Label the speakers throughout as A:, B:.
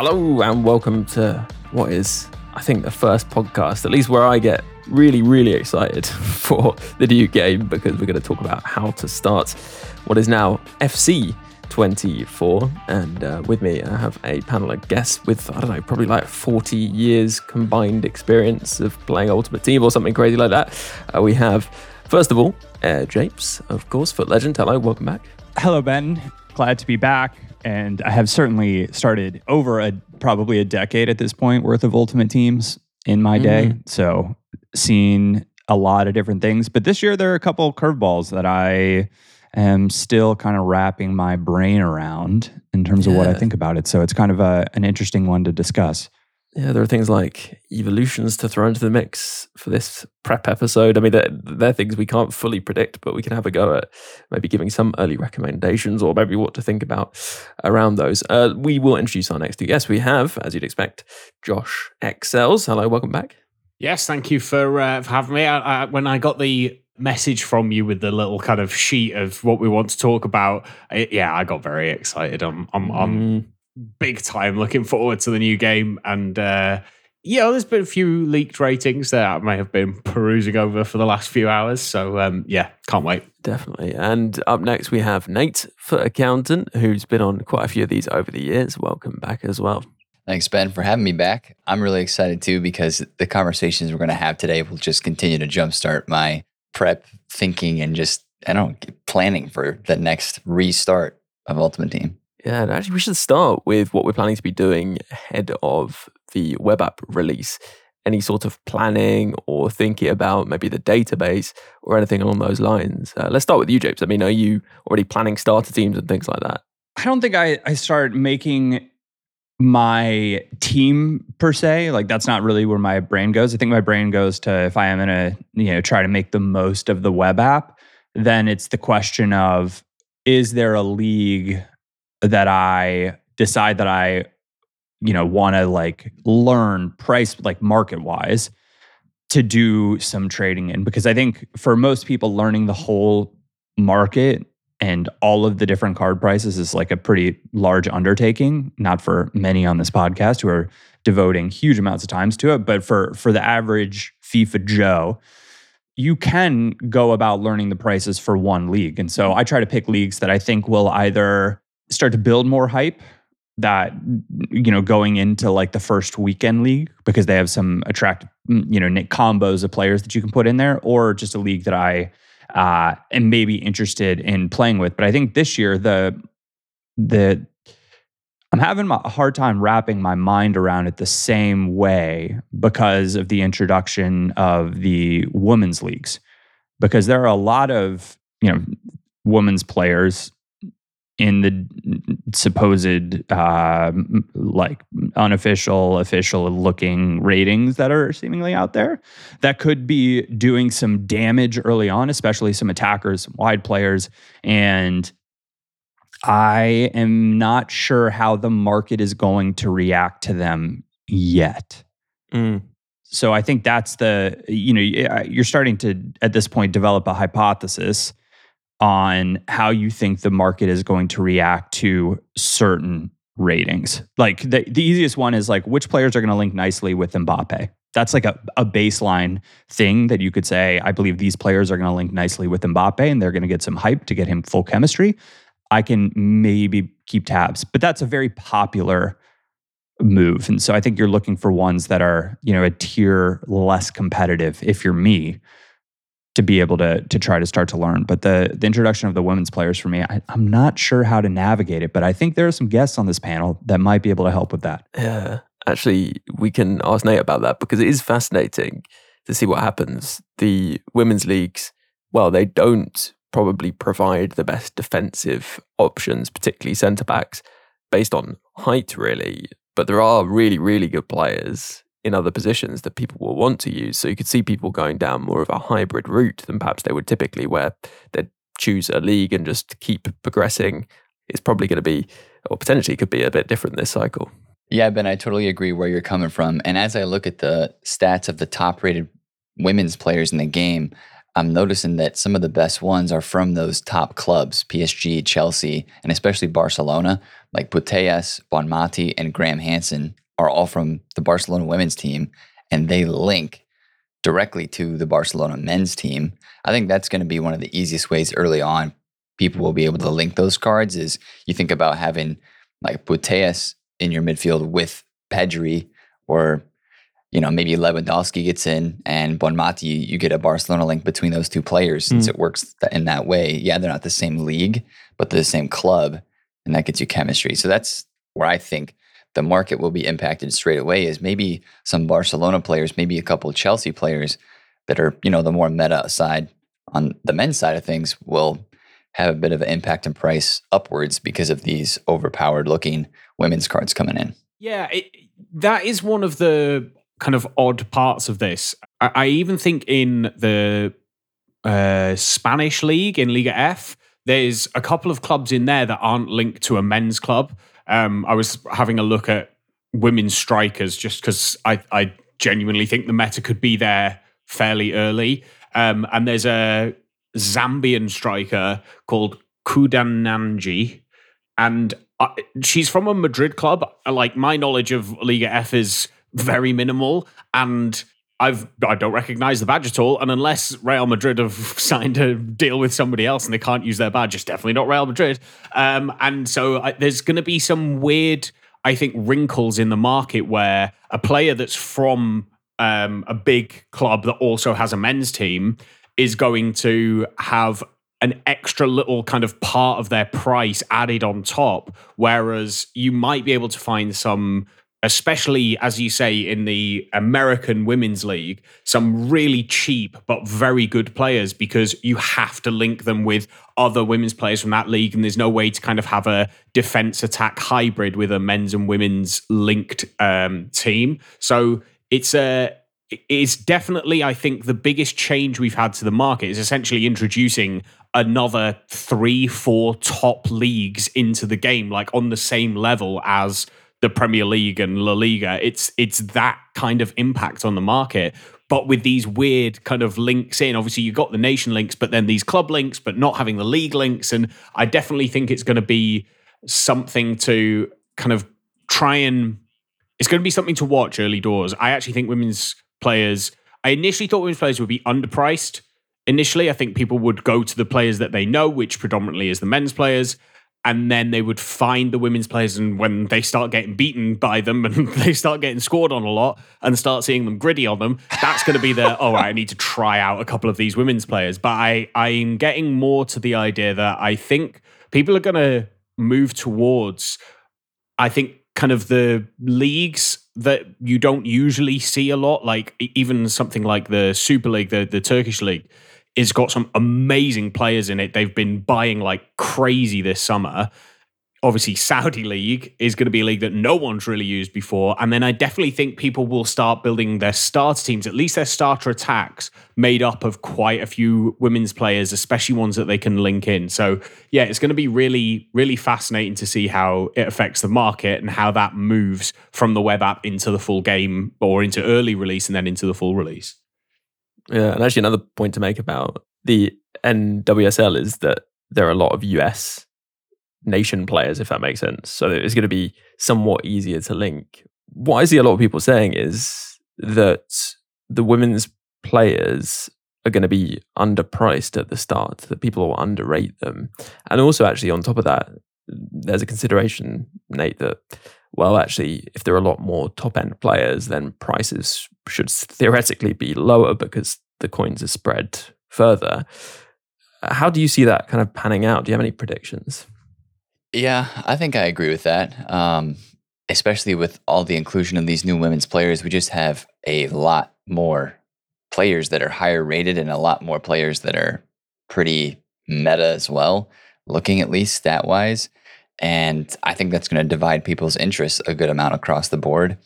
A: Hello and welcome to what is, I think, the first podcast, at least where I get really, really excited for the new game because we're going to talk about how to start what is now FC 24. And uh, with me, I have a panel of guests with, I don't know, probably like 40 years combined experience of playing Ultimate Team or something crazy like that. Uh, we have, first of all, uh, Japes, of course, FUT Legend. Hello, welcome back.
B: Hello, Ben. Glad to be back. And I have certainly started over a probably a decade at this point worth of Ultimate Teams in my day.
A: Mm-hmm.
B: So, seen a lot of different things. But this year, there are a couple of curveballs that I am still kind of wrapping my brain around in terms of what I think about it. So, it's kind of a, an interesting one to discuss.
A: Yeah, there are things like evolutions to throw into the mix for this prep episode. I mean, they're, they're things we can't fully predict, but we can have a go at maybe giving some early recommendations or maybe what to think about around those. Uh, we will introduce our next two guests. We have, as you'd expect, Josh Excels. Hello, welcome back.
C: Yes, thank you for, uh, for having me. I, I, when I got the message from you with the little kind of sheet of what we want to talk about, I, yeah, I got very excited. I'm, I'm, I'm
A: Mm,
C: big time looking forward to the new game. And uh, yeah, there's been a few leaked ratings that I may have been perusing over for the last few hours. So um, yeah, can't wait.
A: definitely. And up next, we have Nate, FUT accountant, who's been on quite a few of these over the years. Welcome back as well.
D: Thanks, Ben, for having me back. I'm really excited too because the conversations we're going to have today will just continue to jumpstart my prep thinking and just, I don't know, planning for the next restart of Ultimate Team.
A: Yeah, and actually, we should start with what we're planning to be doing ahead of the web app release. Any sort of planning or thinking about maybe the database or anything along those lines. Uh, let's start with you, Japes. I mean, are you already planning starter teams and things like that?
B: I don't think I, I start making my team per se. Like that's not really where my brain goes. I think my brain goes to if I am gonna, you know, try to make the most of the web app, then it's the question of is there a league that I decide that I, you know, want to like learn price like market wise to do some trading in? Because I think for most people learning the whole market and all of the different card prices is like a pretty large undertaking not for many on this podcast who are devoting huge amounts of times to it but for for the average fifa joe you can go about learning the prices for one league and so i try to pick leagues that i think will either start to build more hype that you know going into like the first weekend league because they have some attractive you know combos of players that you can put in there or just a league that i uh, and maybe interested in playing with. But I think this year the the I'm having a hard time wrapping my mind around it the same way because of the introduction of the women's leagues. Because there are a lot of you know women's players in the supposed uh, like unofficial, official looking ratings that are seemingly out there that could be doing some damage early on, especially some attackers, some wide players. And I am not sure how the market is going to react to them yet.
A: Mm.
B: So I think that's the, you know, you're starting to, at this point, develop a hypothesis on how you think the market is going to react to certain ratings. Like the, the easiest one is like which players are going to link nicely with Mbappe. That's like a, a baseline thing that you could say, I believe these players are going to link nicely with Mbappe and they're going to get some hype to get him full chemistry. I can maybe keep tabs. But that's a very popular move. And so I think you're looking for ones that are, you know, a tier less competitive if you're me to be able to to try to start to learn. But the the introduction of the women's players for me, I, I'm not sure how to navigate it, but I think there are some guests on this panel that might be able to help with that.
A: Yeah. Actually, we can ask Nate about that because it is fascinating to see what happens. The women's leagues, well, they don't probably provide the best defensive options, particularly centre backs, based on height, really. But there are really, really good players in other positions that people will want to use. So you could see people going down more of a hybrid route than perhaps they would typically, where they'd choose a league and just keep progressing. It's probably going to be, or potentially could be a bit different this cycle.
D: Yeah, Ben, I totally agree where you're coming from. And as I look at the stats of the top rated women's players in the game, I'm noticing that some of the best ones are from those top clubs, PSG, Chelsea, and especially Barcelona. Like Putellas, Bonmati, and Graham Hansen are all from the Barcelona women's team, and they link directly to the Barcelona men's team. I think that's going to be one of the easiest ways early on people will be able to link those cards is you think about having like Putellas in your midfield with Pedri or you know, maybe Lewandowski gets in and Bonmati, you get a Barcelona link between those two players since mm. it works in that way. Yeah, they're not the same league, but they're the same club, and that gets you chemistry. So that's where I think the market will be impacted straight away is maybe some Barcelona players, maybe a couple Chelsea players that are, you know, the more meta side on the men's side of things will have a bit of an impact in price upwards because of these overpowered looking women's cards coming in.
C: Yeah, it, that is one of the kind of odd parts of this. I, I even think in the uh, Spanish league, in Liga F, there's a couple of clubs in there that aren't linked to a men's club. Um, I was having a look at women strikers just because I, I genuinely think the meta could be there fairly early. Um, and there's a Zambian striker called Kundananji, and uh, she's from a Madrid club. Like my knowledge of Liga F is very minimal, and I've I don't recognize the badge at all. And unless Real Madrid have signed a deal with somebody else and they can't use their badge, it's definitely not Real Madrid. Um, and so I, there's going to be some weird, I think, wrinkles in the market where a player that's from um, a big club that also has a men's team is going to have an extra little kind of part of their price added on top. Whereas you might be able to find some especially as you say in the American Women's League, some really cheap but very good players because you have to link them with other women's players from that league, and there's no way to kind of have a defense attack hybrid with a men's and women's linked um, team. So it's a it's definitely, I think, the biggest change we've had to the market is essentially introducing another three, four top leagues into the game, like on the same level as the Premier League and La Liga. It's it's that kind of impact on the market. But with these weird kind of links in, obviously you got the nation links, but then these club links, but not having the league links. And I definitely think it's going to be something to kind of try and it's going to be something to watch early doors. I actually think women's players. I initially thought women's players would be underpriced. Initially, I think people would go to the players that they know, which predominantly is the men's players and then they would find the women's players and when they start getting beaten by them and they start getting scored on a lot and start seeing them gritty on them that's going to be the oh right, i need to try out a couple of these women's players. But i i'm getting more to the idea that i think people are going to move towards i think kind of the leagues that you don't usually see a lot like even something like the super league the, the turkish league it's got some amazing players in it. They've been buying like crazy this summer. Obviously, Saudi League is going to be a league that no one's really used before. And then I definitely think people will start building their starter teams, at least their starter attacks, made up of quite a few women's players, especially ones that they can link in. So, yeah, it's going to be really, really fascinating to see how it affects the market and how that moves from the web app into the full game or into early release and then into the full release.
A: Yeah, and actually another point to make about the NWSL is that there are a lot of US nation players, if that makes sense. So it's going to be somewhat easier to link. What I see a lot of people saying is that the women's players are going to be underpriced at the start, that people will underrate them. And also, actually, on top of that, there's a consideration, Nate, that, well, actually, if there are a lot more top end players, then prices should theoretically be lower because the coins are spread further. How do you see that kind of panning out? Do you have any predictions?
D: Yeah, I think I agree with that. Um, especially with all the inclusion of these new women's players, we just have a lot more players that are higher rated and a lot more players that are pretty meta as well, looking at least stat wise. And I think that's going to divide people's interests a good amount across the board.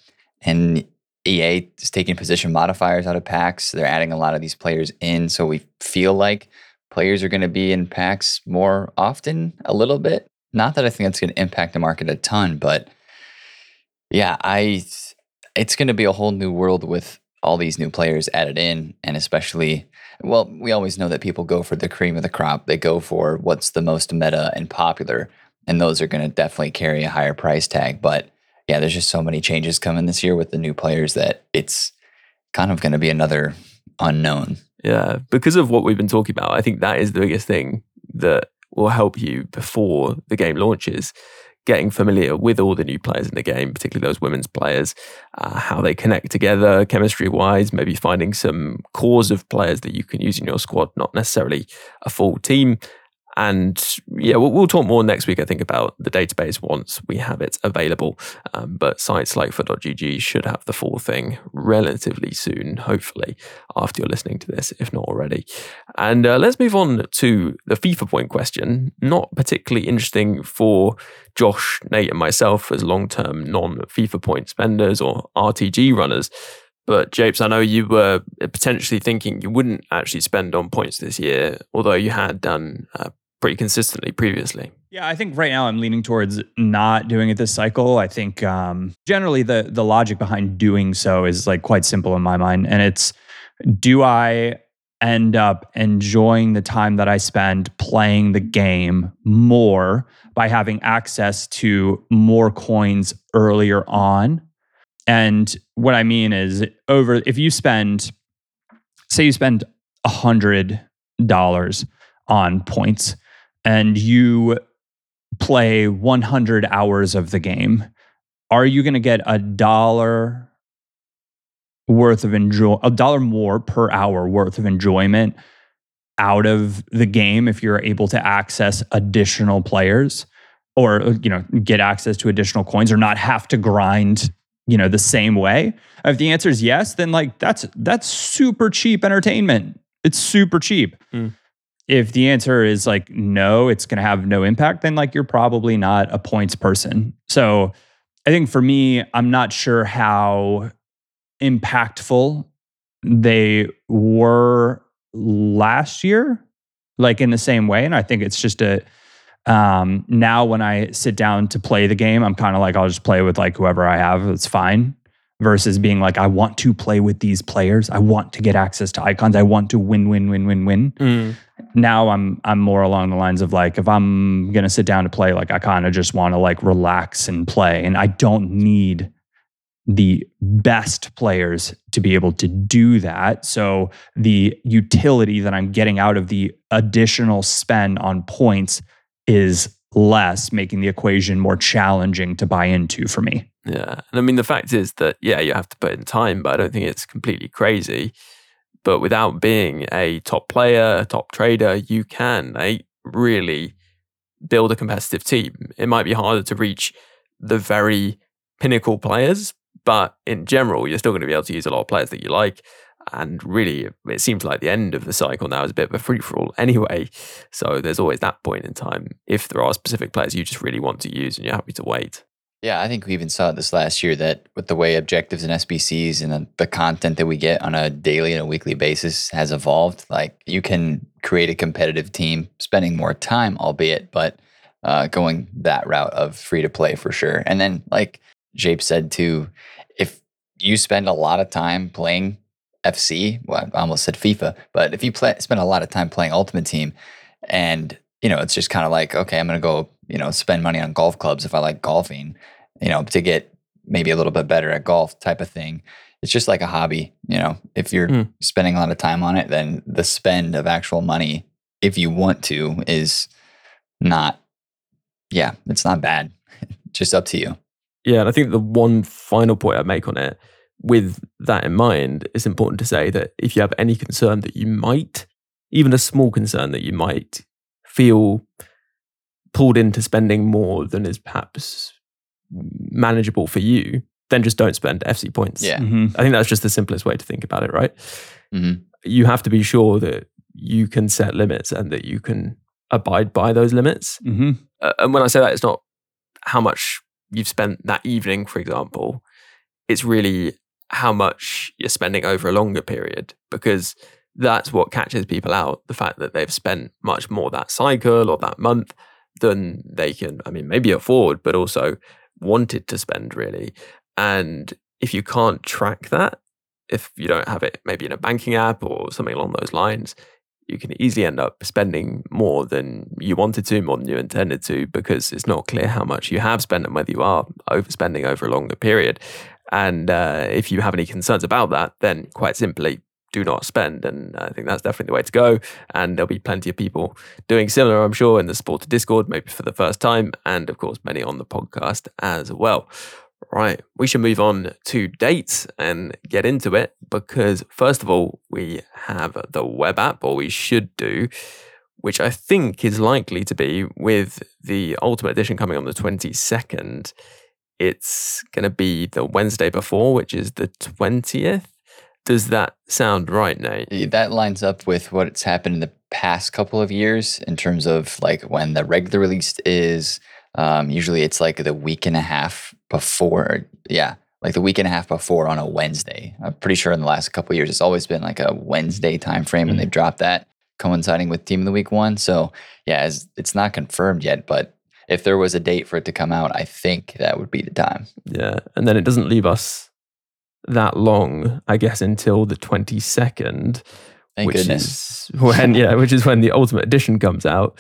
D: And EA is taking position modifiers out of packs. They're adding a lot of these players in. So we feel like players are going to be in packs more often, a little bit. Not that I think that's going to impact the market a ton, but yeah, I it's going to be a whole new world with all these new players added in and especially well, we always know that people go for the cream of the crop. They go for what's the most meta and popular, and those are going to definitely carry a higher price tag, but yeah, there's just so many changes coming this year with the new players that it's kind of going to be another unknown.
A: Yeah, because of what we've been talking about, I think that is the biggest thing that will help you before the game launches. Getting familiar with all the new players in the game, particularly those women's players, uh, how they connect together chemistry wise, maybe finding some cores of players that you can use in your squad, not necessarily a full team, and yeah, we'll, we'll, talk more next week, I think, about the database once we have it available. Um, but sites like FUT.gg should have the full thing relatively soon, hopefully, after you're listening to this, if not already. And uh, let's move on to the FIFA point question. Not particularly interesting for Josh, Nate, and myself as long term non FIFA point spenders or RTG runners. But Japes, I know you were potentially thinking you wouldn't actually spend on points this year, although you had done uh, pretty consistently previously.
B: Yeah, I think right now I'm leaning towards not doing it this cycle. I think um, generally the the logic behind doing so is like quite simple in my mind, and it's do I end up enjoying the time that I spend playing the game more by having access to more coins earlier on. And what I mean is over if you spend say you spend a hundred dollars on points and you play 100 hours of the game, are you going to get a dollar worth of enjoy a dollar more per hour worth of enjoyment out of the game if you're able to access additional players? Or you know get access to additional coins or not have to grind you know the same way? If the answer is yes then like that's that's super cheap entertainment. It's super cheap. Mm if the answer is like no, it's going to have no impact, then like you're probably not a points person. So I think for me, I'm not sure how impactful they were last year, like in the same way. And I think it's just a, um, now when I sit down to play the game, I'm kind of like, I'll just play with like whoever I have. It's fine versus being like, I want to play with these players. I want to get access to icons. I want to win, win, win, win, win. Mm. Now I'm I'm more along the lines of like, if I'm gonna sit down to play, like I kind of just want to like relax and play, and I don't need the best players to be able to do that. So the utility that I'm getting out of the additional spend on points is less, making the equation more challenging to buy into for me.
A: Yeah. And I mean, the fact is that, yeah, you have to put in time, but I don't think it's completely crazy. But without being a top player, a top trader, you can eh, really build a competitive team. It might be harder to reach the very pinnacle players, but in general, you're still going to be able to use a lot of players that you like. And really, it seems like the end of the cycle now is a bit of a free for all anyway. So there's always that point in time if there are specific players you just really want to use and you're happy to wait.
D: Yeah, I think we even saw this last year that with the way objectives and SBCs and the content that we get on a daily and a weekly basis has evolved, like you can create a competitive team spending more time, albeit, but uh, going that route of free to play for sure. And then, like Jape said too, if you spend a lot of time playing FC, well, I almost said FIFA, but if you play, spend a lot of time playing Ultimate Team and you know, it's just kind of like, okay, I'm going to go, you know, spend money on golf clubs if I like golfing, you know, to get maybe a little bit better at golf type of thing. it's just like a hobby. You know, if you're
A: Mm.
D: spending a lot of time on it, then the spend of actual money, if you want to, is not. Yeah, it's not bad. just up to you.
A: Yeah, and I think the one final point I'd make on it, with that in mind, it's important to say that if you have any concern that you might, even a small concern that you might feel pulled into spending more than is perhaps manageable for you, then just don't spend FC points.
D: Yeah.
B: Mhm.
A: I think that's just the simplest way to think about it, right?
D: hmm
A: You have to be sure that you can set limits and that you can abide by those limits.
B: Mhm.
A: Uh, and when I say that, it's not how much you've spent that evening, for example. It's really how much you're spending over a longer period because that's what catches people out. The fact that they've spent much more that cycle or that month than they can, I mean, maybe afford, but also wanted to spend really. And if you can't track that, if you don't have it maybe in a banking app or something along those lines, you can easily end up spending more than you wanted to, more than you intended to, because it's not clear how much you have spent and whether you are overspending over a longer period. And uh, if you have any concerns about that, then quite simply do not spend. And I think that's definitely the way to go. And there'll be plenty of people doing similar, I'm sure, in the Sport to Discord, maybe for the first time, and of course, many on the podcast as well. Right, we should move on to dates and get into it because, first of all, we have the web app, or we should do, which I think is likely to be with the Ultimate Edition coming on the 22nd. It's going to be the Wednesday before, which is the 20th. Does that sound right, Nate?
D: That lines up with what's happened in the past couple of years in terms of like when the regular release is. Um, usually it's like the week and a half before. Yeah, like the week and a half before on a Wednesday. I'm pretty sure in the last couple of years it's always been like a Wednesday time frame, and they've dropped that coinciding with Team of the Week one. So yeah, as, it's not confirmed yet, but if there was a date for it to come out, I think that would be the time.
A: Yeah. And then it doesn't leave us that long, I guess, until the 22nd.
D: Thank
A: which
D: goodness.
A: is when yeah, which is when the ultimate edition comes out,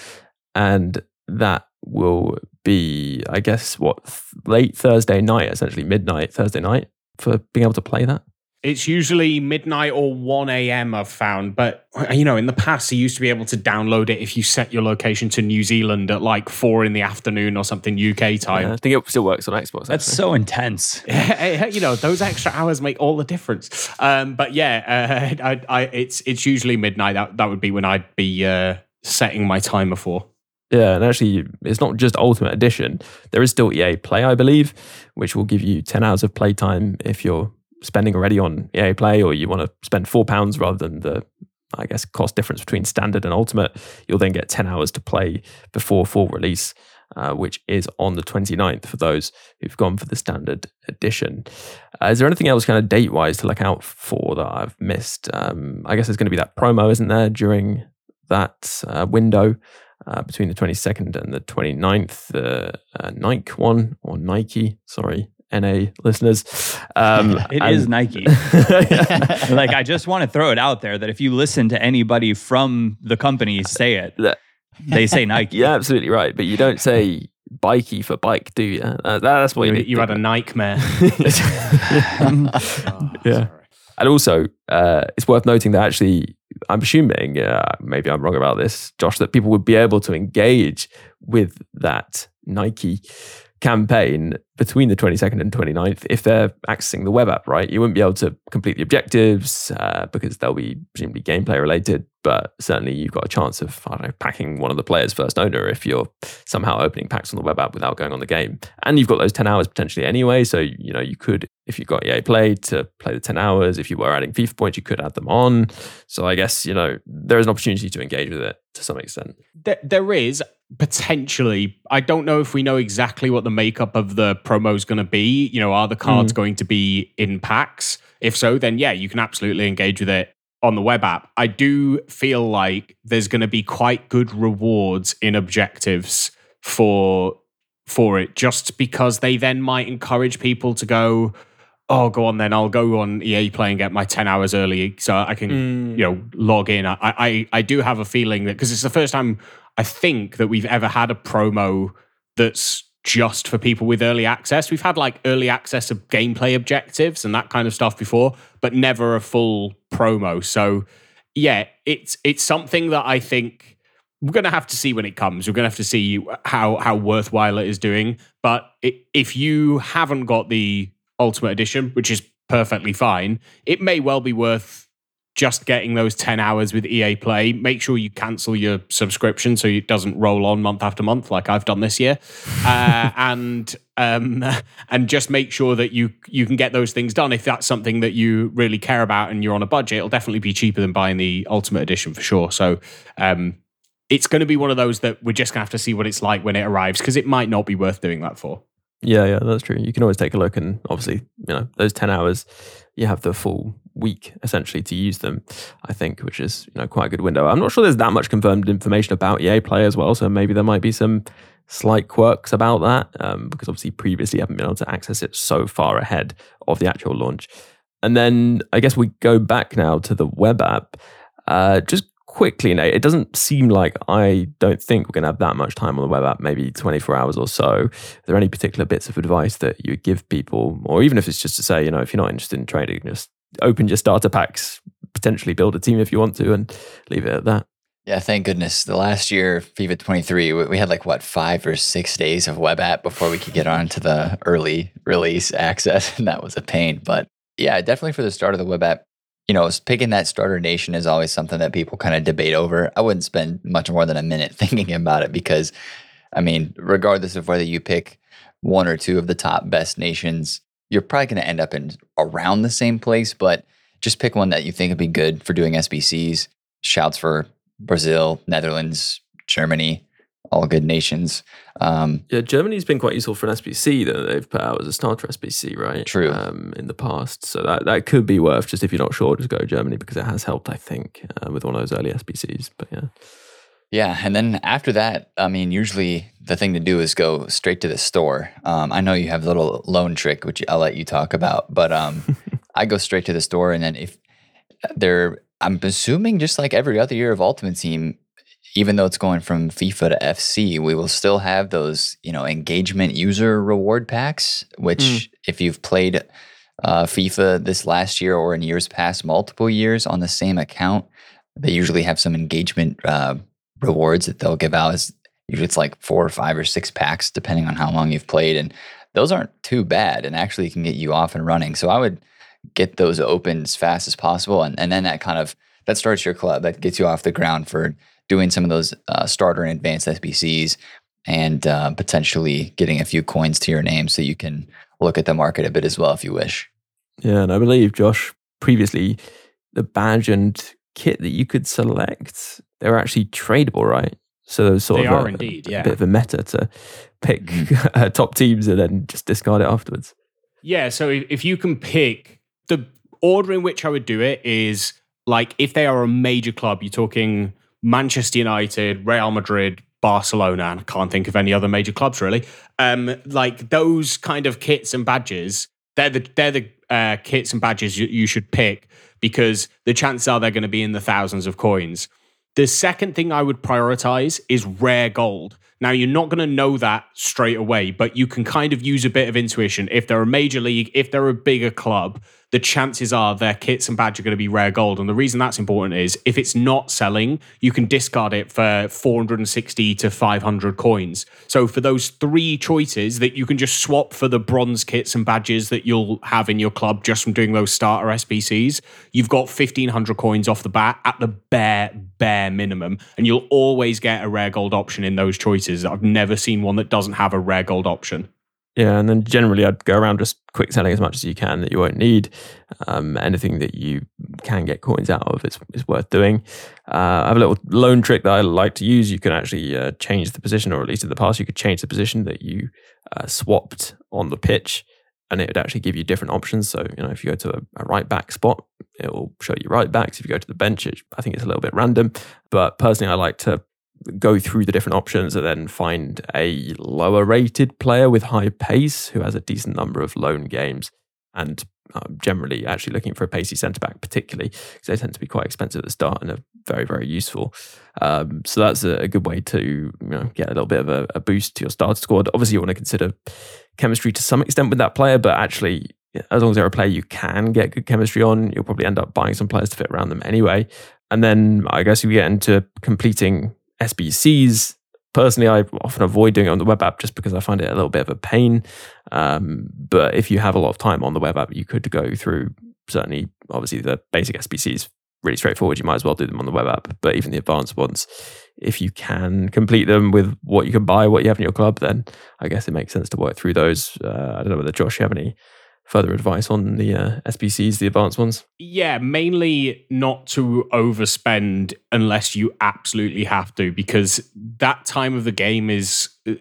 A: and that will be, I guess, what th- late Thursday night, essentially midnight Thursday night, for being able to play that.
C: It's usually midnight or 1 a.m. I've found, but you know, in the past, you used to be able to download it if you set your location to New Zealand at like four in the afternoon or something UK
A: Yeah,
C: time.
A: I think it still works on Xbox.
B: That's
A: actually.
B: so intense.
C: you know, those extra hours make all the difference. Um, but yeah, uh, I, I, it's it's usually midnight. That that would be when I'd be uh, setting my timer for.
A: Yeah, and actually, it's not just Ultimate Edition. There is still EA Play, I believe, which will give you 10 hours of playtime if you're spending already on EA Play or you want to spend £4 rather than the, I guess, cost difference between standard and Ultimate. You'll then get 10 hours to play before full release, uh, which is on the 29th for those who've gone for the standard edition. Uh, is there anything else kind of date wise to look out for that I've missed? Um, I guess there's going to be that promo, isn't there, during that uh, window? uh, between the 22nd and the 29th, the uh, Nike one or Nike, sorry, NA listeners. Um,
B: It
A: and-
B: is Nike. like I just want to throw it out there that if you listen to anybody from the company say it, they say Nike.
A: yeah, absolutely right. But you don't say bikey for bike, do you? Uh, that's what you,
C: You, you had a nightmare.
A: yeah. And also, uh, it's worth noting that actually, I'm assuming, uh, maybe I'm wrong about this, Josh, that people would be able to engage with that Nike campaign between the 22nd and 29th if they're accessing the web app, right? You wouldn't be able to complete the objectives uh, because they'll be presumably gameplay related, but certainly you've got a chance of, I don't know, packing one of the players' first owner if you're somehow opening packs on the web app without going on the game. And you've got those 10 hours potentially anyway. So, you know, you could, if you've got EA Play to play the 10 hours, if you were adding FIFA points, you could add them on. So I guess, you know, there is an opportunity to engage with it to some extent.
C: There, there is potentially. I don't know if we know exactly what the makeup of the promo is going to be. You know, are the cards mm. going to be in packs? If so, then yeah, you can absolutely engage with it on the web app. I do feel like there's going to be quite good rewards in objectives for for it, just because they then might encourage people to go. Oh, go on then. I'll go on EA Play and get my ten hours early, so I can mm. you know log in. I I, I do have a feeling that because it's the first time I think that we've ever had a promo that's just for people with early access. We've had like early access of gameplay objectives and that kind of stuff before, but never a full promo. So yeah, it's it's something that I think we're going to have to see when it comes. We're going to have to see how how worthwhile it is doing. But it, if you haven't got the Ultimate Edition, which is perfectly fine, it may well be worth just getting those 10 hours with EA Play. Make sure you cancel your subscription so it doesn't roll on month after month like I've done this year. Uh, and um, and just make sure that you you can get those things done if that's something that you really care about and you're on a budget. It'll definitely be cheaper than buying the Ultimate Edition for sure. So um, it's going to be one of those that we're just going to have to see what it's like when it arrives because it might not be worth doing that for.
A: Yeah, yeah, that's true. You can always take a look, and obviously, you know, those ten hours, you have the full week essentially to use them. I think, which is you know quite a good window. I'm not sure there's that much confirmed information about EA Play as well, so maybe there might be some slight quirks about that um, because obviously previously you haven't been able to access it so far ahead of the actual launch. And then I guess we go back now to the web app. Uh, just quickly, Nate, it doesn't seem like I don't think we're going to have that much time on the web app, maybe 24 hours or so. Are there any particular bits of advice that you give people, or even if it's just to say, you know, if you're not interested in trading, just open your starter packs, potentially build a team if you want to, and leave it at that?
D: Yeah, thank goodness. The last year, FIFA 23, we had like what, five or six days of web app before we could get on to the early release access. And that was a pain. But yeah, definitely for the start of the web app, you know, picking that starter nation is always something that people kind of debate over. I wouldn't spend much more than a minute thinking about it because, I mean, regardless of whether you pick one or two of the top best nations, you're probably going to end up in around the same place. But just pick one that you think would be good for doing SBCs. Shouts for Brazil, Netherlands, Germany, all good nations. Um,
A: yeah, Germany's been quite useful for an SBC that they've put out as a starter SBC, right?
D: True.
A: Um, in the past, so that that could be worth just if you're not sure, just go to Germany because it has helped, I think, uh, with one of those early SBCs. But yeah.
D: Yeah, and then after that, I mean, usually the thing to do is go straight to the store. Um, I know you have a little loan trick, which I'll let you talk about, but um, I go straight to the store, and then if they're, I'm assuming just like every other year of Ultimate Team, even though it's going from FIFA to FC, we will still have those, you know, engagement user reward packs, which mm. if you've played uh, FIFA this last year or in years past, multiple years on the same account, they usually have some engagement uh, rewards that they'll give out. is usually it's like four or five or six packs, depending on how long you've played, and those aren't too bad, and actually can get you off and running. So I would get those open as fast as possible, and and then that kind of that starts your club, that gets you off the ground for doing some of those uh, starter and advanced SBCs and uh, potentially getting a few coins to your name so you can look at the market a bit as well if you wish.
A: Yeah, and I believe Josh previously the badge and kit that you could select they were actually tradable, right? So sort
C: they
A: of
C: are
A: a,
C: indeed,
A: a
C: yeah.
A: bit of a meta to pick mm-hmm. top teams and then just discard it afterwards.
C: Yeah, so if you can pick the order in which I would do it is like if they are a major club, you're talking Manchester United, Real Madrid, Barcelona, and I can't think of any other major clubs really. Um, like those kind of kits and badges, they're the they're the uh, kits and badges you, you should pick because the chances are they're going to be in the thousands of coins. The second thing I would prioritize is rare gold. Now, you're not going to know that straight away, but you can kind of use a bit of intuition. If they're a major league, if they're a bigger club, the chances are their kits and badge are going to be rare gold. And the reason that's important is if it's not selling, you can discard it for 460 to 500 coins. So for those three choices that you can just swap for the bronze kits and badges that you'll have in your club just from doing those starter SBCs, you've got 1500 coins off the bat at the bare, bare minimum. And you'll always get a rare gold option in those choices. I've never seen one that doesn't have a rare gold option.
A: Yeah, and then generally I'd go around just quick selling as much as you can that you won't need. Um, anything that you can get coins out of is, is worth doing. Uh, I have a little loan trick that I like to use. You can actually uh, change the position, or at least in the past, you could change the position that you uh, swapped on the pitch, and it would actually give you different options. So, you know, if you go to a, a right back spot, it will show you right backs. If you go to the bench, it, I think it's a little bit random. But personally, I like to go through the different options and then find a lower rated player with high pace who has a decent number of loan games and I'm generally actually looking for a pacey centre back, particularly because they tend to be quite expensive at the start and are very, very useful. Um, so that's a, a, good way to you know, get a little bit of a, a boost to your starter squad. Obviously, you want to consider chemistry to some extent with that player, but actually, as long as they're a player you can get good chemistry on, you'll probably end up buying some players to fit around them anyway. And then I guess you get into completing SBCs personally, I often avoid doing it on the web app just because I find it a little bit of a pain. Um, but if you have a lot of time on the web app, you could go through certainly, obviously, the basic SBCs really straightforward. You might as well do them on the web app. But even the advanced ones, if you can complete them with what you can buy, what you have in your club, then I guess it makes sense to work through those. Uh, I don't know whether Josh, you have any further advice on the uh, SBCs, the advanced ones?
C: Yeah, mainly not to overspend unless you absolutely have to, because that time of the game is uh,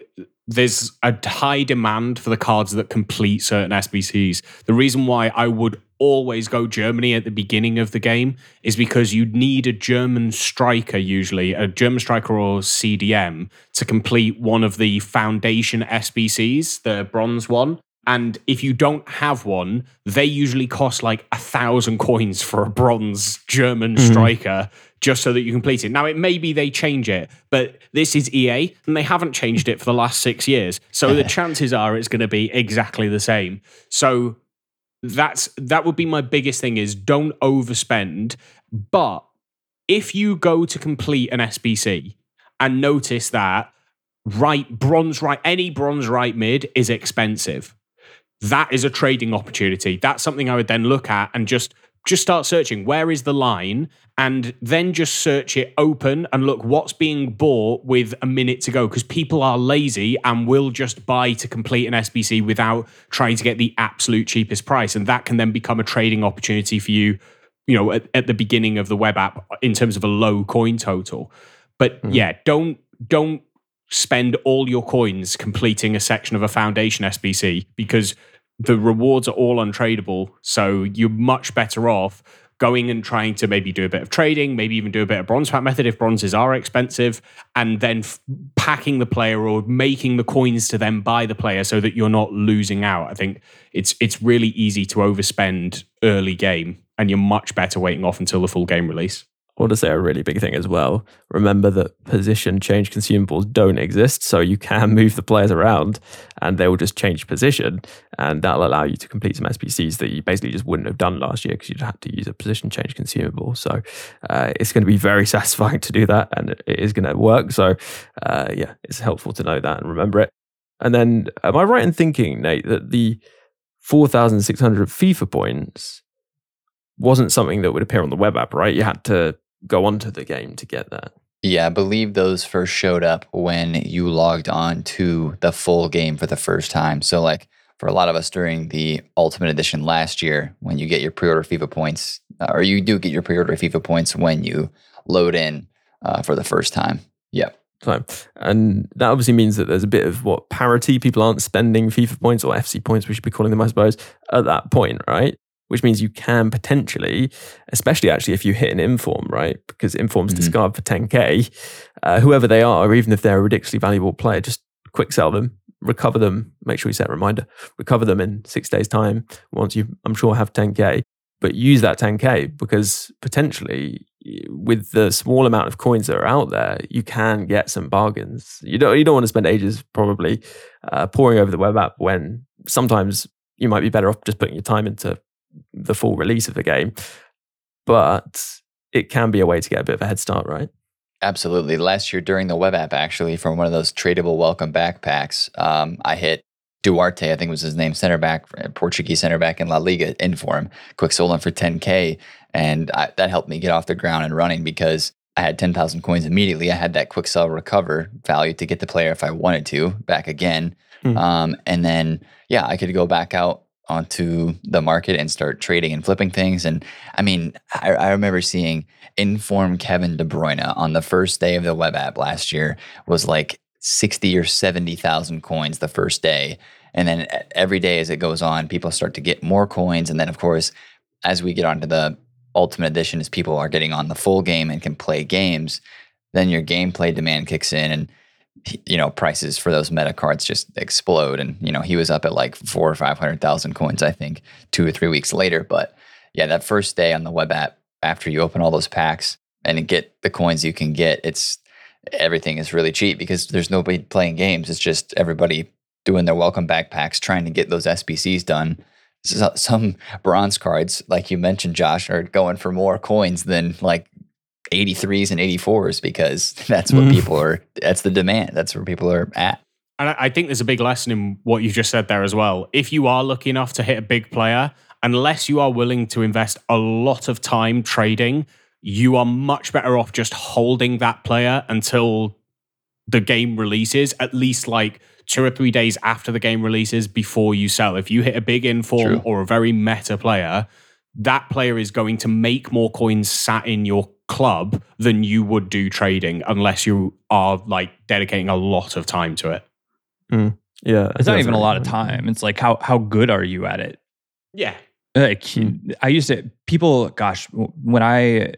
C: there's a high demand for the cards that complete certain SBCs. The reason why I would always go Germany at the beginning of the game is because you need a German striker, usually a German striker or CDM, to complete one of the foundation SBCs, the bronze one. And if you don't have one, they usually cost like a thousand coins for a bronze German mm. striker just so that you complete it. Now, it may be they change it, but this is EA and they haven't changed it for the last six years. So the chances are it's going to be exactly the same. So that's that would be my biggest thing is don't overspend. But if you go to complete an SBC and notice that right bronze right any bronze right mid is expensive that is a trading opportunity. That's something I would then look at and just just start searching where is the line and then just search it open and look what's being bought with a minute to go because people are lazy and will just buy to complete an SBC without trying to get the absolute cheapest price and that can then become a trading opportunity for you you know at, at the beginning of the web app in terms of a low coin total but mm. yeah don't don't spend all your coins completing a section of a foundation SBC because the rewards are all untradeable. So you're much better off going and trying to maybe do a bit of trading, maybe even do a bit of bronze pack method if bronzes are expensive, and then f- packing the player or making the coins to then buy the player so that you're not losing out. I think it's it's really easy to overspend early game, and you're much better waiting off until the full game release.
A: Want to say a really big thing as well. Remember that position change consumables don't exist, so you can move the players around and they will just change position, and that'll allow you to complete some SBCs that you basically just wouldn't have done last year because you'd had to use a position change consumable. So uh, it's going to be very satisfying to do that, and it is going to work. So uh, yeah, it's helpful to know that and remember it. And then, am I right in thinking, Nate, that the 4,600 FIFA points wasn't something that would appear on the web app, right? You had to go onto the game to get that.
D: Yeah, I believe those first showed up when you logged on to the full game for the first time. So, like for a lot of us during the Ultimate Edition last year, when you get your pre order FIFA points, uh, or you do get your pre order FIFA points when you load in uh, for the first time. Yep.
A: Time. And that obviously means that there's a bit of what parity. People aren't spending FIFA points or FC points, we should be calling them, I suppose, at that point, right? Which means you can potentially, especially actually if you hit an inform, right? Because informs mm-hmm. discard for 10k, uh, whoever they are, even if they're a ridiculously valuable player, just quick sell them, recover them. Make sure you set a reminder, recover them in six days' time once you, I'm sure, have 10k. But use that 10k because potentially, with the small amount of coins that are out there, you can get some bargains. You don't you don't want to spend ages probably uh, pouring over the web app when sometimes you might be better off just putting your time into the full release of the game. But it can be a way to get a bit of a head start, right?
D: Absolutely. Last year during the web app, actually, from one of those tradable welcome backpacks, um, I hit Duarte, I think was his name, center back, uh, Portuguese center back in La Liga inform, quick sold him for 10K. And I, that helped me get off the ground and running because I had 10,000 coins immediately. I had that quick sell recover value to get the player if I wanted to back again. Hmm. Um, and then, yeah, I could go back out onto the market and start trading and flipping things. And I mean, I, I, remember seeing Inform Kevin De Bruyne on the first day of the web app last year was like 60 or 70,000 coins the first day. And then every day as it goes on, people start to get more coins. And then, of course, as we get onto the Ultimate Edition, as people are getting on the full game and can play games, then your gameplay demand kicks in. And you know prices for those meta cards just explode. And you know he was up at like four or five hundred thousand coins i think two or three weeks later. But yeah that first day on the web app after you open all those packs and get the coins you can get it's everything is really cheap because there's nobody playing games. It's just everybody doing their welcome backpacks trying to get those SBCs done. Some bronze cards like you mentioned josh are going for more coins than like 83s and 84s because that's what mm. people are that's the demand that's where people are at
C: and i think there's a big lesson in what you just said there as well if you are lucky enough to hit a big player unless you are willing to invest a lot of time trading you are much better off just holding that player until the game releases at least like two or three days after the game releases before you sell if you hit a big inform True. or a very meta player that player is going to make more coins sat in your club than you would do trading unless you are like dedicating a lot of time to it.
A: Mm. Yeah.
B: It's not even a lot of time. It's like how how good are you at it?
C: Yeah.
B: Like mm. I used to people gosh, when I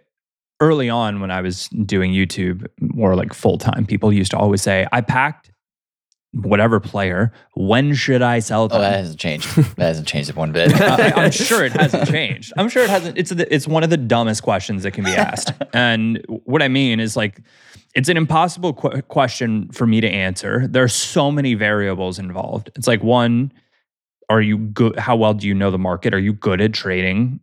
B: early on when I was doing YouTube more like full time, people used to always say, I packed whatever player. When should I sell oh, them?
D: Oh, that hasn't changed. that hasn't changed one bit.
B: I, am sure it hasn't changed. I'm sure it hasn't. It's a, it's one of the dumbest questions that can be asked. and what I mean is like, it's an impossible qu- question for me to answer. There are so many variables involved. It's like one, are you good? How well do you know the market? Are you good at trading?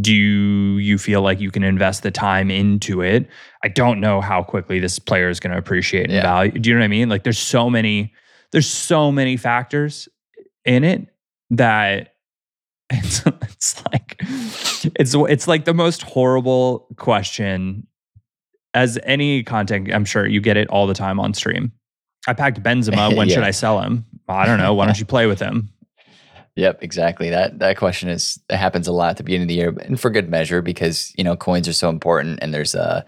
B: Do you feel like you can invest the time into it? I don't know how quickly this player is going to appreciate yeah. value. Do you know what I mean? Like there's so many there's so many factors in it that it's, it's like it's it's like the most horrible question as any content I'm sure you get it all the time on stream. I packed Benzema, when yeah. should I sell him? I don't know, why don't you play with him?
D: Yep, exactly. That that question is it happens a lot at the beginning of the year, and for good measure because you know coins are so important, and there's uh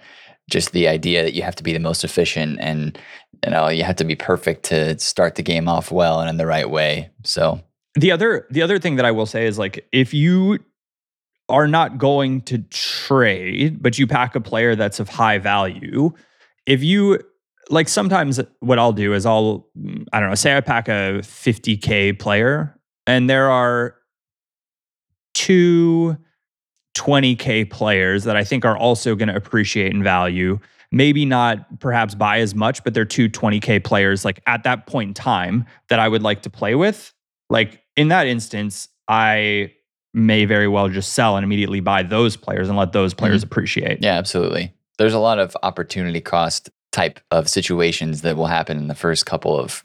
D: just the idea that you have to be the most efficient, and you know you have to be perfect to start the game off well and in the right way. So
B: the other the other thing that I will say is like if you are not going to trade, but you pack a player that's of high value, if you like sometimes what I'll do is I'll I don't know, say I pack a 50k player and there are two 20K players that I think are also going to appreciate in value. Maybe not perhaps buy as much, but they're two 20K players like at that point in time that I would like to play with. Like in that instance, I may very well just sell and immediately buy those players and let those players mm-hmm. appreciate.
D: Yeah, absolutely. There's a lot of opportunity cost type of situations that will happen in the first couple of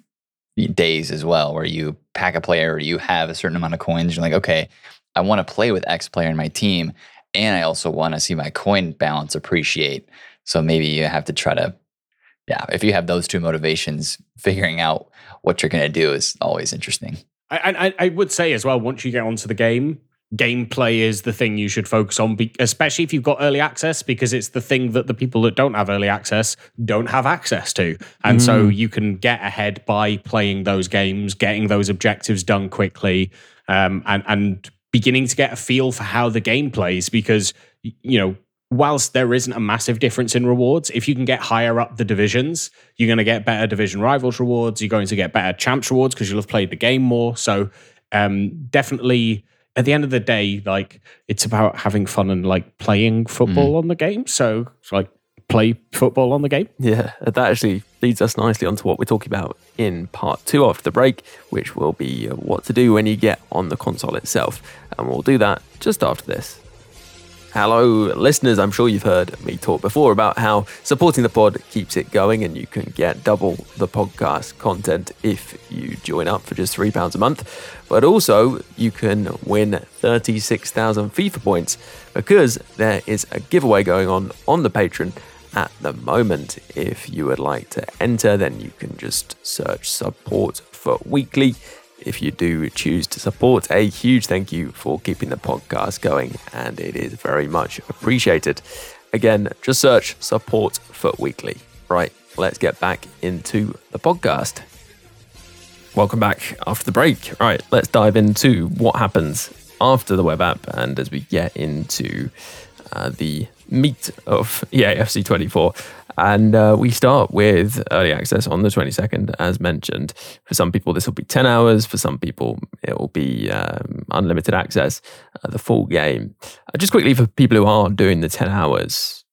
D: days as well, where you pack a player, or you have a certain amount of coins. You're like, okay, I want to play with X player in my team, and I also want to see my coin balance appreciate. So maybe you have to try to, yeah, if you have those two motivations, figuring out what you're going to do is always interesting.
C: I, I, I would say as well, once you get onto the game, gameplay is the thing you should focus on, especially if you've got early access, because it's the thing that the people that don't have early access don't have access to. And mm. so you can get ahead by playing those games, getting those objectives done quickly, um, and, and beginning to get a feel for how the game plays. Because, you know, whilst there isn't a massive difference in rewards, if you can get higher up the divisions, you're going to get better division rivals rewards. You're going to get better champs rewards because you'll have played the game more. So, um, definitely at the end of the day, like it's about having fun and like playing football mm. on the game. So like play football on the game.
A: Yeah, that actually leads us nicely onto what we're talking about in part two after the break, which will be what to do when you get on the console itself. And we'll do that just after this. Hello, listeners. I'm sure you've heard me talk before about how supporting the pod keeps it going, and you can get double the podcast content if you join up for just £3 a month. But also, you can win 36,000 FIFA points because there is a giveaway going on on the Patreon at the moment. If you would like to enter, then you can just search support FUT Weekly if you do choose to support, a huge thank you for keeping the podcast going, and it is very much appreciated. Again, just search Support FUT Weekly. Right, let's get back into the podcast. Welcome back after the break. Right, let's dive into what happens after the web app and as we get into uh, the meat of EAFC 24. And uh, we start with early access on the 22nd, as mentioned. For some people, this will be 10 hours. For some people, it will be um, unlimited access, uh, the full game. Uh, just quickly, for people who are doing the 10 hours,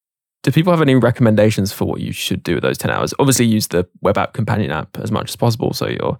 A: do people have any recommendations for what you should do with those 10 hours? Obviously, use the web app companion app as much as possible so you're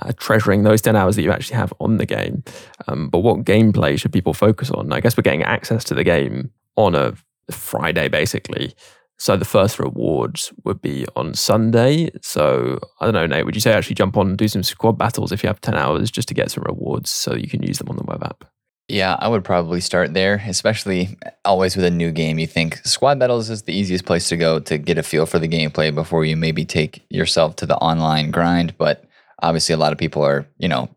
A: uh, treasuring those 10 hours that you actually have on the game. Um, but what gameplay should people focus on? I guess we're getting access to the game on a Friday, basically. So the first rewards would be on Sunday. So I don't know, Nate, would you say actually jump on and do some squad battles if you have 10 hours just to get some rewards so you can use them on the web app?
D: Yeah, I would probably start there, especially always with a new game. You think squad battles is the easiest place to go to get a feel for the gameplay before you maybe take yourself to the online grind. But obviously, a lot of people are, you know,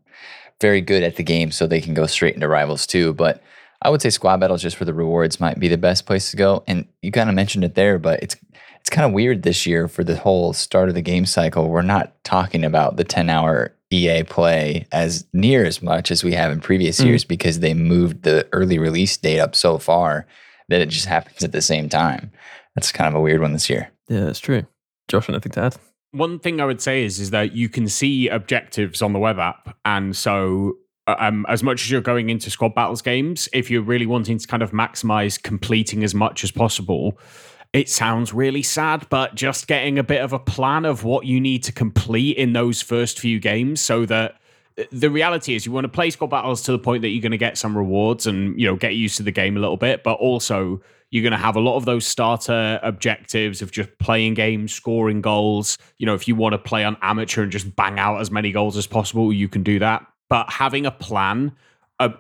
D: very good at the game, so they can go straight into rivals too. But I would say squad battles just for the rewards might be the best place to go. And you kind of mentioned it there, but it's it's kind of weird this year for the whole start of the game cycle. We're not talking about the 10 hour EA play as near as much as we have in previous mm. years because they moved the early release date up so far that it just happens at the same time. That's kind of a weird one this year.
A: Yeah, that's true. Josh, anything to add?
C: One thing I would say is is that you can see objectives on the web app, and so um, as much as you're going into squad battles games, if you're really wanting to kind of maximize completing as much as possible, it sounds really sad, but just getting a bit of a plan of what you need to complete in those first few games so that uh, the reality is you want to play squad battles to the point that you're going to get some rewards and you know get used to the game a little bit but also you're going to have a lot of those starter objectives of just playing games scoring goals. You know if you want to play on amateur and just bang out as many goals as possible you can do that but having a plan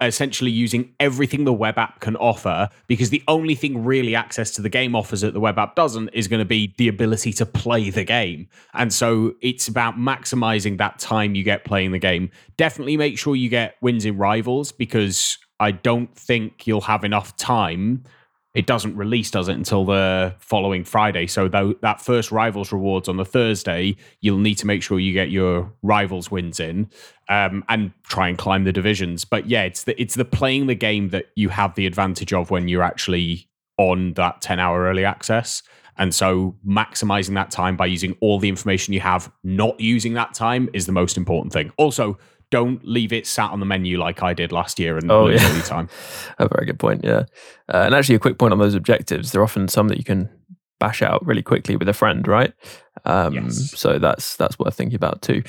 C: essentially using everything the web app can offer because the only thing really access to the game offers that the web app doesn't is going to be the ability to play the game. And so it's about maximizing that time you get playing the game. Definitely make sure you get wins in rivals because i don't think you'll have enough time it doesn't release, does it, until the following Friday. So that first rivals rewards on the Thursday, you'll need to make sure you get your rivals wins in, um, and try and climb the divisions. But yeah, it's the it's the playing the game that you have the advantage of when you're actually on that ten hour early access. And so maximizing that time by using all the information you have, not using that time is the most important thing. Also, don't leave it sat on the menu like I did last year and oh, yeah. time.
A: a very good point, yeah. Uh, and actually, a quick point on those objectives. There are often some that you can bash out really quickly with a friend, right? Um, yes. So that's that's worth thinking about too.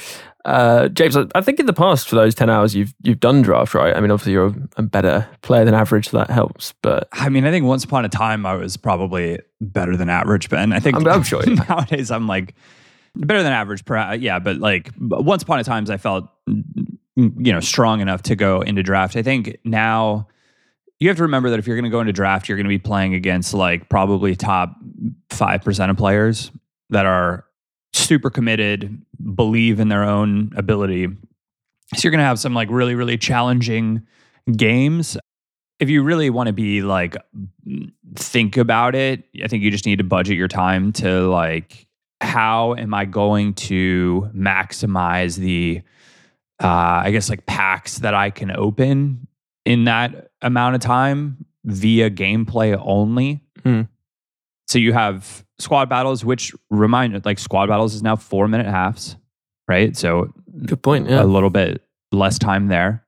A: Uh, James, I think in the past for those ten hours you've you've done draft, right? I mean, obviously you're a better player than average, so that helps. But
B: I mean, I think once upon a time I was probably better than average, Ben. I think
A: I'm, I'm sure
B: nowadays I'm like better than average, perhaps. Yeah, but like once upon a times I felt you know strong enough to go into draft. I think now you have to remember that if you're going to go into draft, you're going to be playing against like probably top five percent of players that are super committed, believe in their own ability. So you're going to have some like really really challenging games. If you really want to be like think about it, I think you just need to budget your time to like how am I going to maximize the uh, I guess like packs that I can open in that amount of time via gameplay only. Mm. So you have squad battles, which remind like squad battles is now four minute halves, right? So
A: good point. Yeah.
B: A little bit less time there.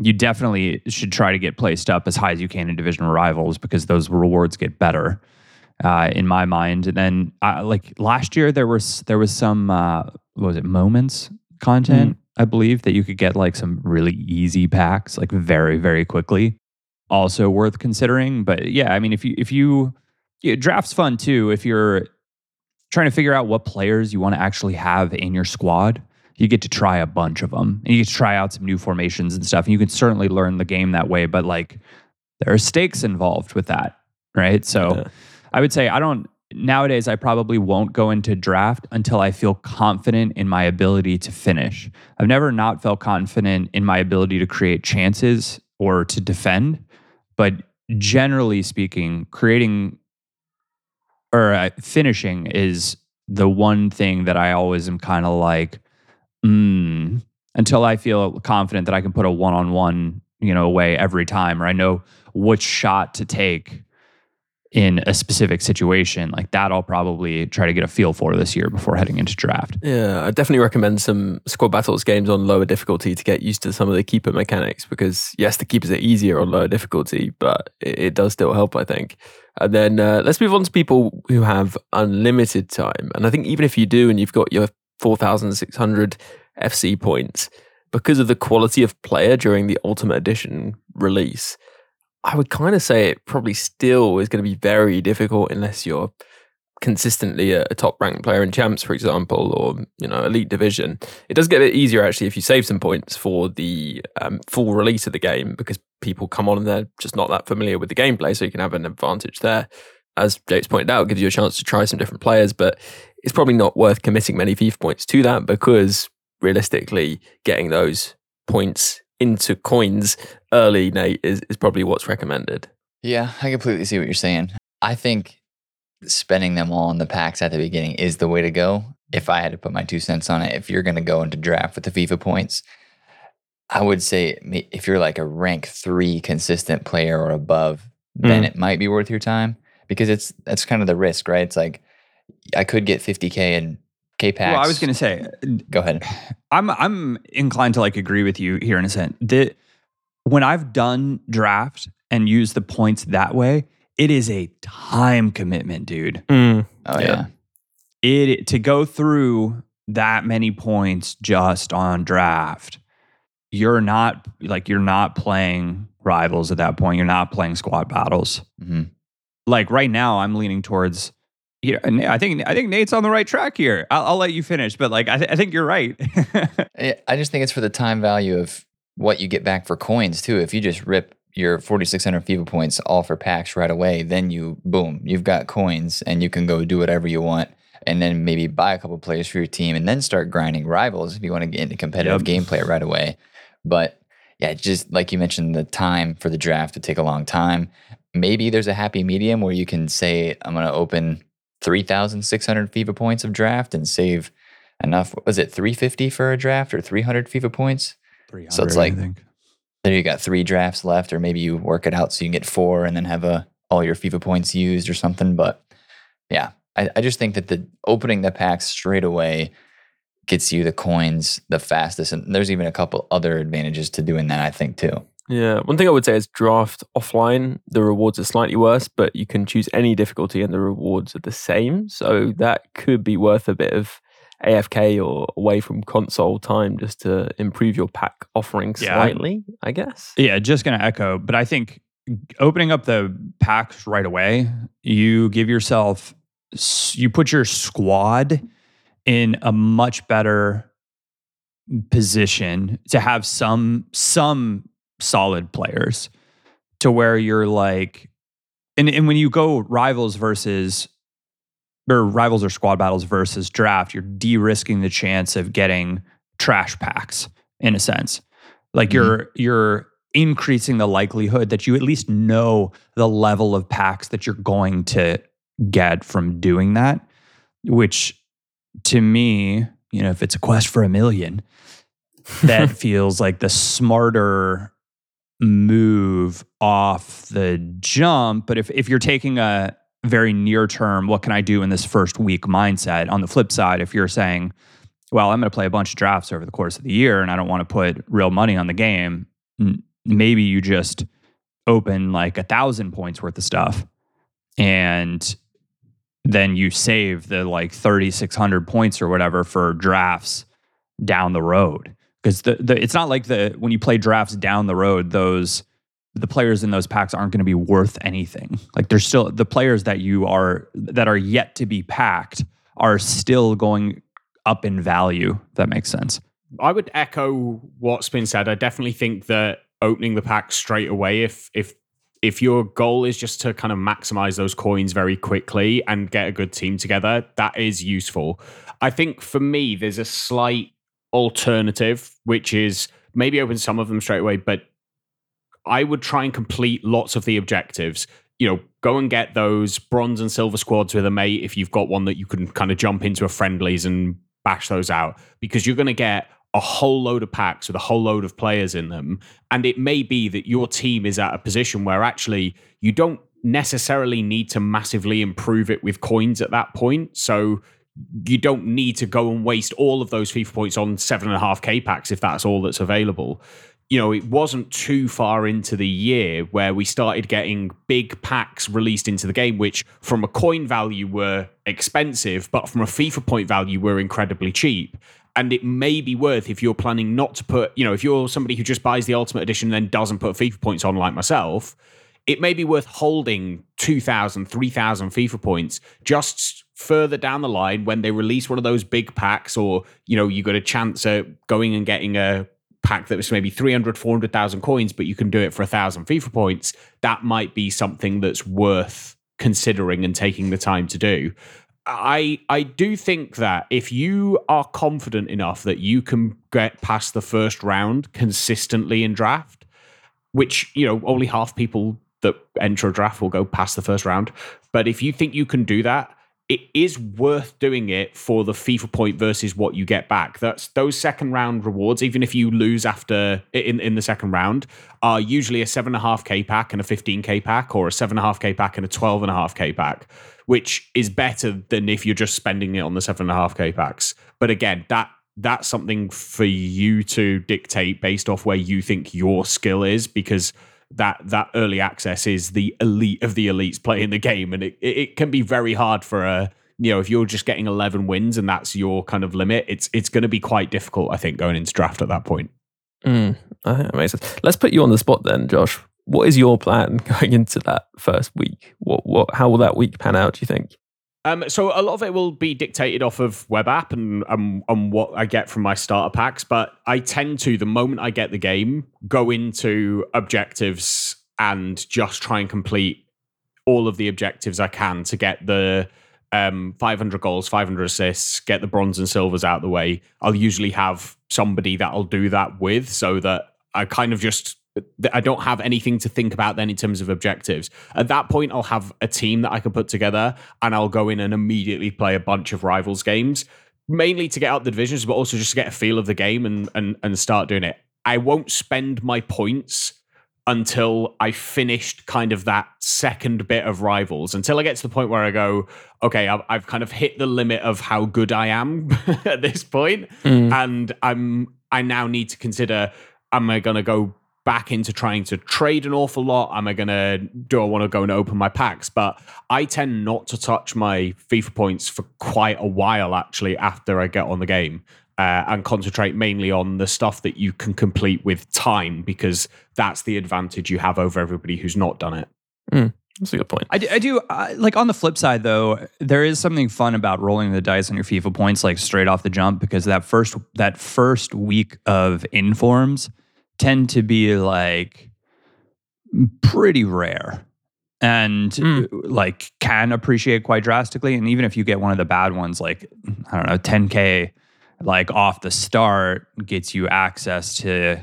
B: You definitely should try to get placed up as high as you can in divisional rivals because those rewards get better. Uh, in my mind, and then uh, like last year, there was there was some uh, what was it moments content mm. I believe that you could get like some really easy packs like very very quickly. Also worth considering, but yeah, I mean if you if you yeah, draft's fun too if you're trying to figure out what players you want to actually have in your squad. You get to try a bunch of them and you get to try out some new formations and stuff. And you can certainly learn the game that way, but like there are stakes involved with that, right? So yeah. I would say I don't nowadays I probably won't go into draft until I feel confident in my ability to finish. I've never not felt confident in my ability to create chances or to defend, but generally speaking, creating or uh, finishing is the one thing that I always am kind of like, mm, until I feel confident that I can put a one on one, you know, away every time, or I know which shot to take in a specific situation. Like that, I'll probably try to get a feel for this year before heading into draft.
A: Yeah, I definitely recommend some squad battles games on lower difficulty to get used to some of the keeper mechanics because yes, the keepers are easier on lower difficulty, but it, it does still help, I think. And then uh, let's move on to people who have unlimited time. And I think even if you do and you've got your 4,600 FC points, because of the quality of player during the Ultimate Edition release, I would kind of say it probably still is going to be very difficult unless you're consistently a, top ranked player in champs, for example, or you know elite division. It does get a bit easier actually if you save some points for the um, full release of the game because people come on and they're just not that familiar with the gameplay, so you can have an advantage there. As James pointed out, it gives you a chance to try some different players, but it's probably not worth committing many FIFA points to that because realistically, getting those points into coins early, Nate, is, is probably what's recommended.
D: Yeah, I completely see what you're saying. I think spending them all on the packs at the beginning is the way to go. If I had to put my two cents on it, if you're going to go into draft with the FIFA points, I would say if you're like a rank three consistent player or above, then
A: Mm.
D: it might be worth your time because it's that's kind of the risk, right? It's like I could get 50k in K packs.
B: Well, I was going to say,
D: go ahead.
B: I'm I'm inclined to like agree with you here in a sense. That when I've done draft and used the points that way, it is a time commitment, dude.
D: Oh
A: Yeah.
D: yeah.
B: It to go through that many points just on draft. You're not like you're not playing rivals at that point. You're not playing squad battles.
D: hmm
B: Like right now, I'm leaning towards. Yeah, I think I think Nate's on the right track here. I'll, I'll let you finish, but like I, th- I think you're right.
D: I I just think it's for the time value of what you get back for coins too. If you just rip your 4,600 FIFA points all for packs right away, then you boom, you've got coins and you can go do whatever you want, and then maybe buy a couple players for your team, and then start grinding rivals if you want to get into competitive gameplay right away. But yeah, just like you mentioned, the time for the draft would take a long time. Maybe there's a happy medium where you can say, I'm going to open 3,600 FIFA points of draft and save enough. Was it 350 for a draft or 300 FIFA points? 300, So it's
B: 300, I
D: like-. Then you got three drafts left, or maybe you work it out so you can get four and then have a, all your FIFA points used or something. But yeah, I, I just think that the opening the packs straight away gets you the coins the fastest. And there's even a couple other advantages to doing that, I think, too.
A: Yeah, one thing I would say is draft offline. The rewards are slightly worse, but you can choose any difficulty and the rewards are the same. So that could be worth a bit of AFK or away from console time just to improve your pack offering
B: Yeah.
A: slightly, I guess.
B: Yeah, just going to echo, but I think opening up the packs right away, you give yourself, you put your squad in a much better position to have some some solid players to where you're like and, and when you go rivals versus or rivals or squad battles versus draft, you're de-risking the chance of getting trash packs in a sense. Like
D: Mhm.
B: you're you're increasing the likelihood that you at least know the level of packs that you're going to get from doing that, which to me, you know, if it's a quest for a million, that feels like the smarter move off the jump. But if, if you're taking a very near term, what can I do in this first week mindset? On the flip side, if you're saying, well, I'm going to play a bunch of drafts over the course of the year and I don't want to put real money on the game, maybe you just open like a thousand points worth of stuff and then you save the like 3600 points or whatever for drafts down the road because the, the it's not like the when you play drafts down the road those the players in those packs aren't going to be worth anything like there's still the players that you are that are yet to be packed are still going up in value that makes sense
C: I would echo what's been said. I definitely think that opening the pack straight away, if if if your goal is just to kind of maximize those coins very quickly and get a good team together, that is useful. I think for me, there's a slight alternative, which is maybe open some of them straight away, but I would try and complete lots of the objectives. You know, go and get those bronze and silver squads with a mate if you've got one that you can kind of jump into a friendlies and bash those out because you're going to get a whole load of packs with a whole load of players in them. And it may be that your team is at a position where actually you don't necessarily need to massively improve it with coins at that point. So you don't need to go and waste all of those FIFA points on seven and a half K packs if that's all that's available. You know, it wasn't too far into the year where we started getting big packs released into the game, which from a coin value were expensive, but from a FIFA point value were incredibly cheap. And it may be worth if you're planning not to put, you know, if you're somebody who just buys the Ultimate Edition and then doesn't put FIFA points on, like myself, it may be worth holding 2,000, 3,000 FIFA points just further down the line when they release one of those big packs or, you know, you got a chance at going and getting a pack that was maybe 300, 400,000 coins, but you can do it for a thousand FIFA points. That might be something that's worth considering and taking the time to do. I I do think that if you are confident enough that you can get past the first round consistently in draft, which you know only half people that enter a draft will go past the first round. But if you think you can do that, it is worth doing it for the FIFA point versus what you get back. That's those second round rewards, even if you lose after in, in the second round, are usually a seven and a half K pack and a 15K pack, or a seven and a half K pack and a 12 and a half K pack, which is better than if you're just spending it on the seven and a half K packs. But again, that that's something for you to dictate based off where you think your skill is, because that that early access is the elite of the elites playing the game, and it it can be very hard for a you know if you're just getting 11 wins and that's your kind of limit, it's it's going to be quite difficult, I think, going into draft at that point.
A: Mm, I think that makes sense. Let's put you on the spot then, Josh. What is your plan going into that first week? What what how will that week pan out? Do you think?
C: Um, so a lot of it will be dictated off of web app and um, and what I get from my starter packs. But I tend to, the moment I get the game, go into objectives and just try and complete all of the objectives I can to get the um, 500 goals, 500 assists, get the bronze and silvers out of the way. I'll usually have somebody that I'll do that with, so that I kind of just I don't have anything to think about then in terms of objectives. At that point, I'll have a team that I can put together and I'll go in and immediately play a bunch of rivals games, mainly to get out the divisions, but also just to get a feel of the game and and, and start doing it. I won't spend my points until I finished kind of that second bit of rivals, until I get to the point where I go, okay, I've, I've kind of hit the limit of how good I am at this point, mm. and I'm I now need to consider: Am I going to go back into trying to trade an awful lot? Am I going to, do I want to go and open my packs? But I tend not to touch my FIFA points for quite a while actually after I get on the game. Uh, and concentrate mainly on the stuff that you can complete with time because that's the advantage you have over everybody who's not done it.
A: Mm, that's a good point.
B: I do, I do uh, like on the flip side though, there is something fun about rolling the dice on your FIFA points like straight off the jump because that first that first week of informs tend to be like pretty rare and mm. like can appreciate quite drastically. And even if you get one of the bad ones, like I don't know, 10k, like off the start, gets you access to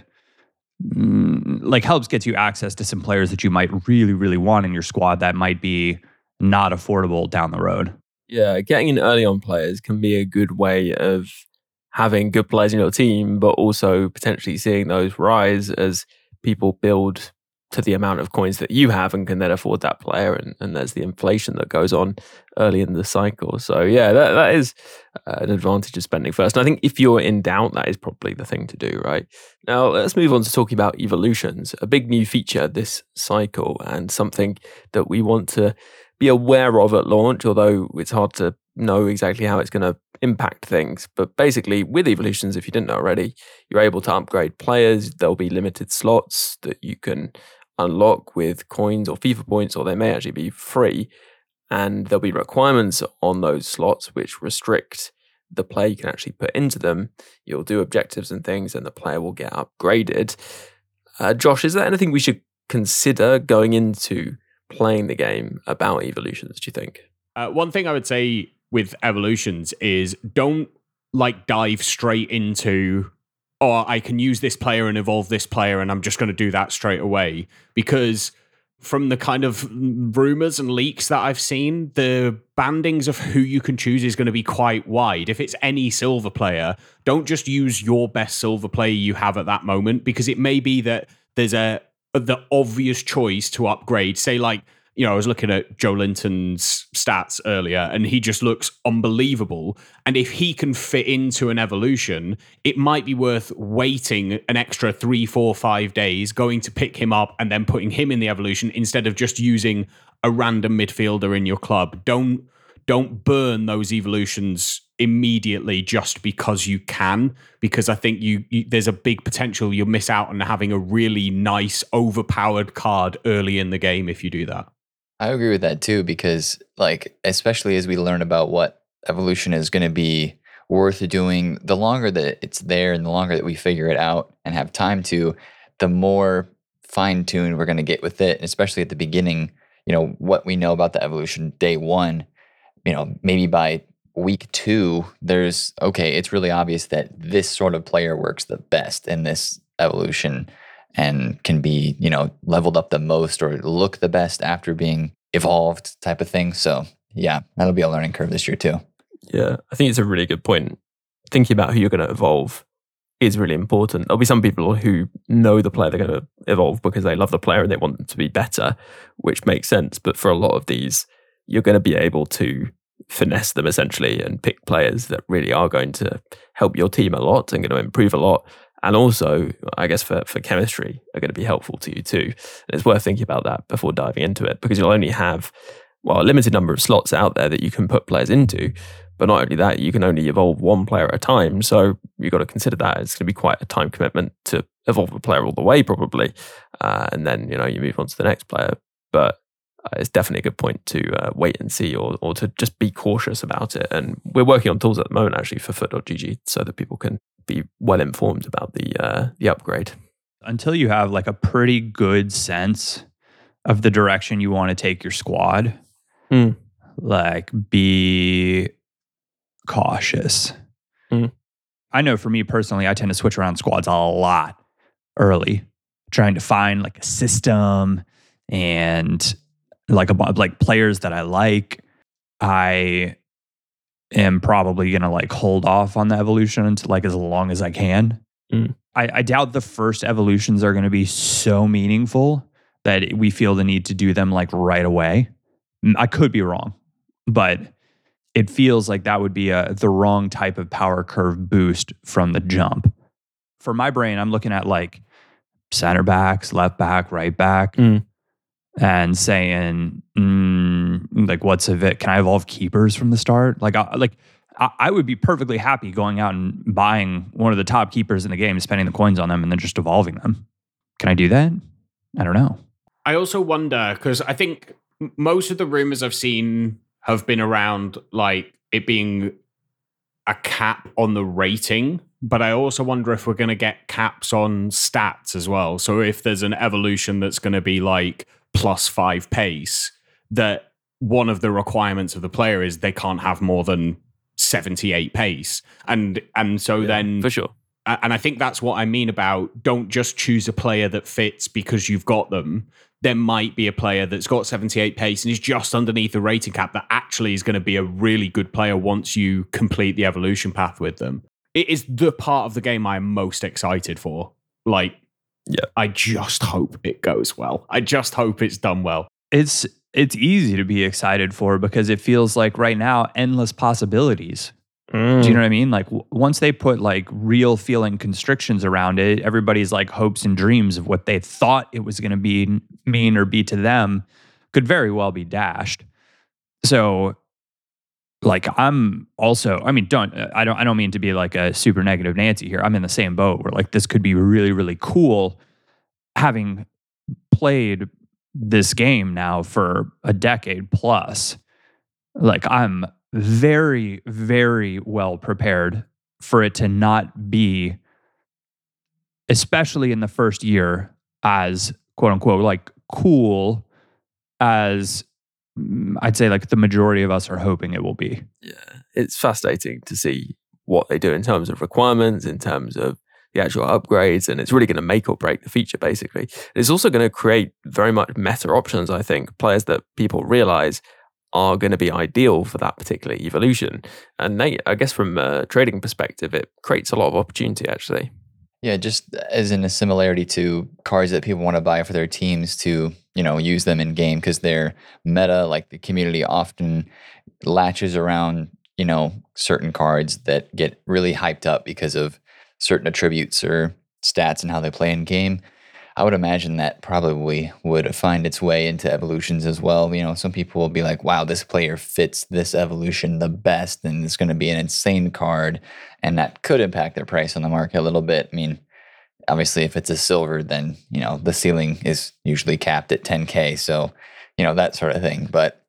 B: mm, like helps gets you access to some players that you might really, really want in your squad that might be not affordable down the road.
A: Yeah, getting in early on players can be a good way of having good players in your team, but also potentially seeing those rise as people build to the amount of coins that you have and can then afford that player. And, and there's the inflation that goes on early in the cycle. So, yeah, that, that is uh, an advantage of spending first. And I think if you're in doubt, that is probably the thing to do, right? Now, let's move on to talking about evolutions, a big new feature this cycle and something that we want to be aware of at launch, although it's hard to know exactly how it's going to impact things. But basically, with evolutions, if you didn't know already, you're able to upgrade players. There'll be limited slots that you can unlock with coins or FIFA points, or they may actually be free. And there'll be requirements on those slots which restrict the player you can actually put into them. You'll do objectives and things, and the player will get upgraded. Uh, Josh, is there anything we should consider going into playing the game about evolutions, do you think?
C: Uh, one thing I would say with evolutions is don't like dive straight into oh I can use this player and evolve this player and I'm just going to do that straight away because from the kind of rumors and leaks that I've seen, the bandings of who you can choose is going to be quite wide. If it's any silver player, don't just use your best silver player you have at that moment because it may be that there's a the obvious choice to upgrade. Say like you know, I was looking at Joelinton's stats earlier, and he just looks unbelievable. And if he can fit into an evolution, it might be worth waiting an extra three, four, five days, going to pick him up, and then putting him in the evolution instead of just using a random midfielder in your club. Don't don't burn those evolutions immediately just because you can because i think you, you, there's a big potential you'll miss out on having a really nice overpowered card early in the game if you do that
D: i agree with that too because like especially as we learn about what evolution is going to be worth doing the longer that it's there and the longer that we figure it out and have time to the more fine-tuned we're going to get with it especially at the beginning you know what we know about the evolution day one you know maybe by week two, there's okay, it's really obvious that this sort of player works the best in this evolution and can be, you know, leveled up the most or look the best after being evolved type of thing. So, yeah, that'll be a learning curve this year too.
A: Yeah, I think it's a really good point. Thinking about who you're going to evolve is really important. There'll be some people who know the player they're going to evolve because they love the player and they want them to be better, which makes sense. But for a lot of these, you're going to be able to finesse them essentially and pick players that really are going to help your team a lot and going to improve a lot. And also, I guess for, for chemistry, are going to be helpful to you too. And it's worth thinking about that before diving into it because you'll only have, well, a limited number of slots out there that you can put players into. But not only that, you can only evolve one player at a time. So you've got to consider that it's going to be quite a time commitment to evolve a player all the way, probably. Uh, and then, you know, you move on to the next player. But uh, it's definitely a good point to uh, wait and see or, or to just be cautious about it. And we're working on tools at the moment actually for FUT.gg so that people can be well informed about the uh, the upgrade.
B: Until you have like a pretty good sense of the direction you want to take your squad,
A: mm.
B: like be cautious.
A: Mm.
B: I know for me personally, I tend to switch around squads a lot early, trying to find like a system and like a like players that I like, I am probably gonna like hold off on the evolution until like as long as I can.
A: Mm.
B: I, I doubt the first evolutions are gonna be so meaningful that we feel the need to do them like right away. I could be wrong, but it feels like that would be a the wrong type of power curve boost from the jump. For my brain, I'm looking at like center backs, left back, right back.
A: Mm
B: and saying mm, like what's of it? Can i evolve keepers from the start? Like I, like I, I would be perfectly happy going out and buying one of the top keepers in the game spending the coins on them and then just evolving them. Can i do that? I don't know.
C: I also wonder because i think most of the rumors i've seen have been around like it being a cap on the rating but I also wonder if we're going to get caps on stats as well. So if there's an evolution that's going to be like plus five pace, that one of the requirements of the player is they can't have more than 78 pace. And and so yeah, then
A: for sure.
C: And I think that's what I mean about don't just choose a player that fits because you've got them. There might be a player that's got 78 pace and is just underneath the rating cap that actually is going to be a really good player once you complete the evolution path with them. It is the part of the game I'm most excited for. Like
A: yeah.
C: I just hope it goes well. I just hope it's done well.
B: It's it's easy to be excited for because it feels like right now endless possibilities.
A: Mm.
B: Do you know what I mean? Like w- once they put like real feeling constrictions around it, everybody's like hopes and dreams of what they thought it was going to be mean or be to them could very well be dashed. So like I'm also I mean don't I don't I don't mean to be like a super negative Nancy here. I'm in the same boat where like this could be really really cool having played this game now for a decade plus. Like I'm very very well prepared for it to not be especially in the first year as quote unquote like cool as Mm, I'd say like the majority of us are hoping it will be.
A: Yeah, it's fascinating to see what they do in terms of requirements, in terms of the actual upgrades, and it's really going to make or break the feature. Basically, it's also going to create very much meta options. I think players that people realize are going to be ideal for that particular evolution, and Nate, I guess from a trading perspective, it creates a lot of opportunity actually.
D: Yeah, just as in a similarity to cards that people want to buy for their teams to, you know, use them in game because they're meta, like the community often latches around, you know, certain cards that get really hyped up because of certain attributes or stats and how they play in game. I would imagine that probably would find its way into evolutions as well. You know, some people will be like, wow, this player fits this evolution the best, and it's going to be an insane card. And that could impact their price on the market a little bit. I mean, obviously, if it's a silver, then, you know, the ceiling is usually capped at 10K. So, you know, that sort of thing. But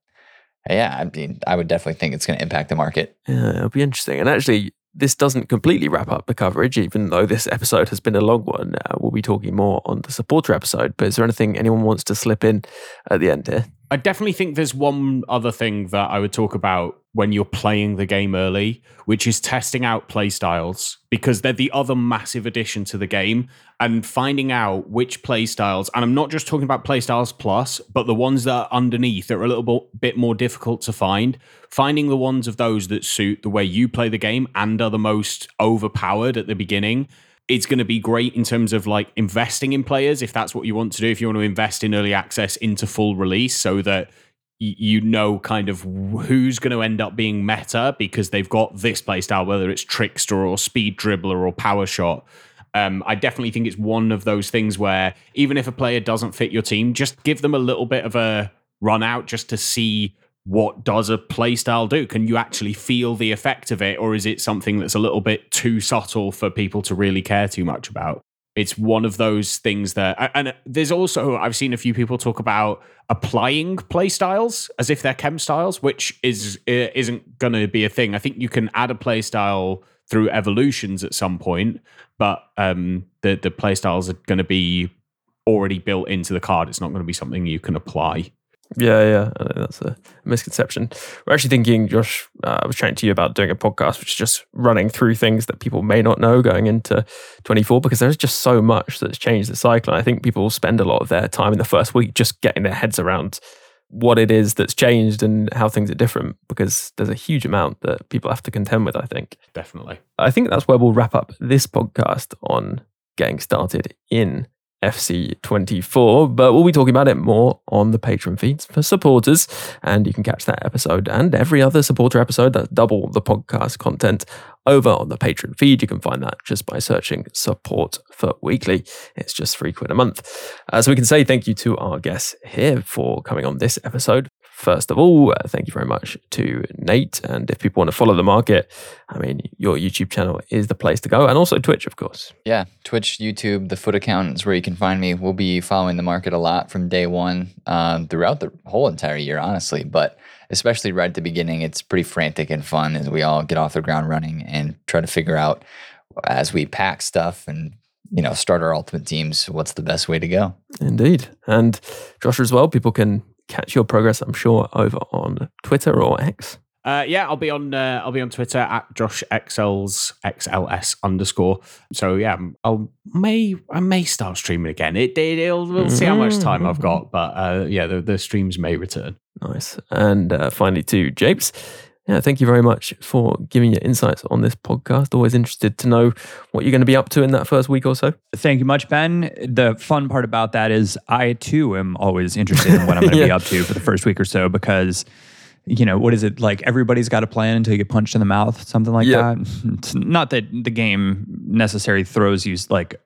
D: yeah, I mean, I would definitely think it's going to impact the market.
A: Yeah, it'll be interesting. And actually, this doesn't completely wrap up the coverage, even though this episode has been a long one. Uh, we'll be talking more on the supporter episode. But is there anything anyone wants to slip in at the end here?
C: I definitely think there's one other thing that I would talk about when you're playing the game early, which is testing out playstyles because they're the other massive addition to the game and finding out which playstyles. And I'm not just talking about playstyles plus, but the ones that are underneath that are a little bit more difficult to find. Finding the ones of those that suit the way you play the game and are the most overpowered at the beginning it's going to be great in terms of like investing in players if that's what you want to do if you want to invest in early access into full release so that you know kind of who's going to end up being meta because they've got this playstyle whether it's trickster or speed dribbler or power shot um, I definitely think it's one of those things where even if a player doesn't fit your team, just give them a little bit of a run out just to see what does a playstyle do? Can you actually feel the effect of it, or is it something that's a little bit too subtle for people to really care too much about? It's one of those things that, and there's also I've seen a few people talk about applying playstyles as if they're chem styles, which is isn't going to be a thing. I think you can add a playstyle through evolutions at some point, but um, the the playstyles are going to be already built into the card. It's not going to be something you can apply.
A: Yeah, yeah, that's a misconception. We're actually thinking, Josh. Uh, I was chatting to you about doing a podcast, which is just running through things that people may not know going into 24, because there's just so much that's changed the cycle. And I think people spend a lot of their time in the first week just getting their heads around what it is that's changed and how things are different, because there's a huge amount that people have to contend with. I think
C: definitely.
A: I think that's where we'll wrap up this podcast on getting started in FC24, but we'll be talking about it more on the Patreon feeds for supporters. And you can catch that episode and every other supporter episode that's double the podcast content over on the Patreon feed. You can find that just by searching support FUT Weekly. It's just three quid a month. Uh, so we can say thank you to our guests here for coming on this episode. First of all, uh, thank you very much to Nate. And if people want to follow the market, I mean, your YouTube channel is the place to go, and also Twitch, of course.
D: Yeah, Twitch, YouTube, the FUT Accountant is where you can find me. We'll be following the market a lot from day one um, throughout the whole entire year, honestly. But especially right at the beginning, it's pretty frantic and fun as we all get off the ground running and try to figure out as we pack stuff and you know start our ultimate teams what's the best way to go
A: indeed and josh as well people can catch your progress, I'm sure, over on Twitter or X.
C: Uh, yeah, I'll be on. Uh, I'll be on Twitter at Josh XLs XLS underscore. So yeah, I'll may I may start streaming again. It, it will we'll see how much time I've got, but uh, yeah, the, the streams may return.
A: Nice. And uh, finally, to Japes, yeah, thank you very much for giving your insights on this podcast. Always interested to know what you're going to be up to in that first week or so.
B: Thank you much, Ben. The fun part about that is I too am always interested in what I'm going to yeah. be up to for the first week or so because you know, what is it like? Everybody's got a plan until you get punched in the mouth, something like that. It's not that the game necessarily throws you like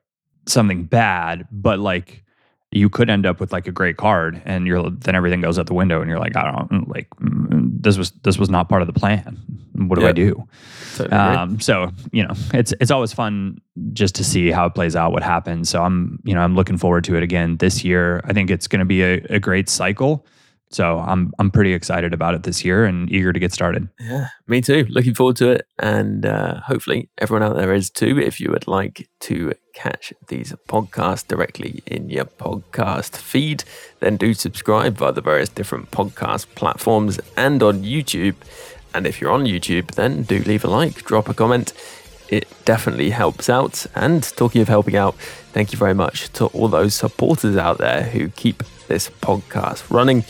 B: something bad, but like you could end up with like a great card and you're then everything goes out the window and you're like i don't like mm, this was this was not part of the plan. What do i do? Totally um, so you know it's it's always fun just to see how it plays out what happens. So i'm you know i'm looking forward to it again this year. I think it's going to be a, a great cycle so I'm I'm pretty excited about it this year and eager to get started.
A: Yeah, me too. Looking forward to it, and uh, hopefully everyone out there is too. If you would like to catch these podcasts directly in your podcast feed, then do subscribe via the various different podcast platforms and on YouTube. And if you're on YouTube, then do leave a like, drop a comment. It definitely helps out. And talking of helping out, thank you very much to all those supporters out there who keep this podcast running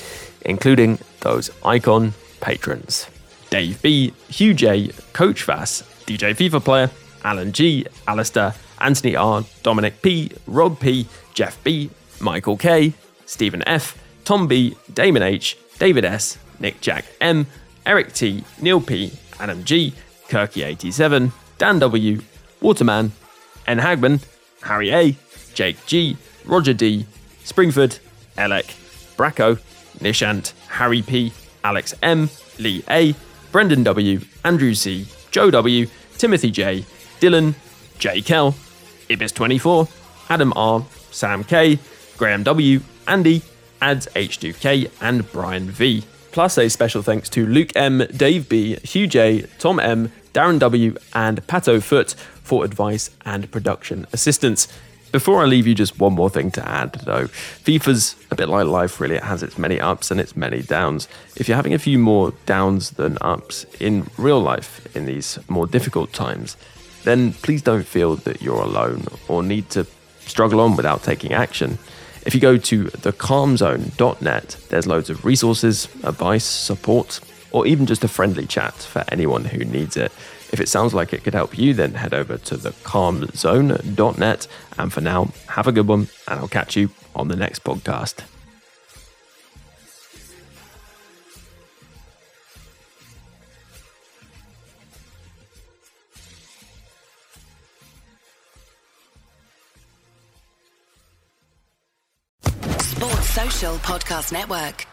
A: including those icon patrons. Dave B, Hugh J, Coach Vass, DJ FIFA Player, Alan G, Alistair, Anthony R, Dominic P, Rob P, Jeff B, Michael K, Stephen F, Tom B, Damon H, David S, Nick Jack M, Eric T, Neil P, Adam G, Kirky87, Dan W, Waterman, N Hagman, Harry A, Jake G, Roger D, Springford, Elec, Bracco, Nishant, Harry P, Alex M, Lee A, Brendan W, Andrew C, Joe W, Timothy J, Dylan, J. Kell, Ibis24, Adam R, Sam K, Graham W, Andy, Ads H2K, and Brian V. Plus a special thanks to Luke M, Dave B, Hugh J, Tom M, Darren W, and Pato Foot for advice and production assistance. Before I leave you, just one more thing to add though. FIFA's a bit like life, really. It has its many ups and its many downs. If you're having a few more downs than ups in real life in these more difficult times, then please don't feel that you're alone or need to struggle on without taking action. If you go to thecalmzone.net, there's loads of resources, advice, support, or even just a friendly chat for anyone who needs it. If it sounds like it could help you, then head over to thecalmzone.net. And for now, have a good one, and I'll catch you on the next podcast.
E: Sports Social Podcast Network.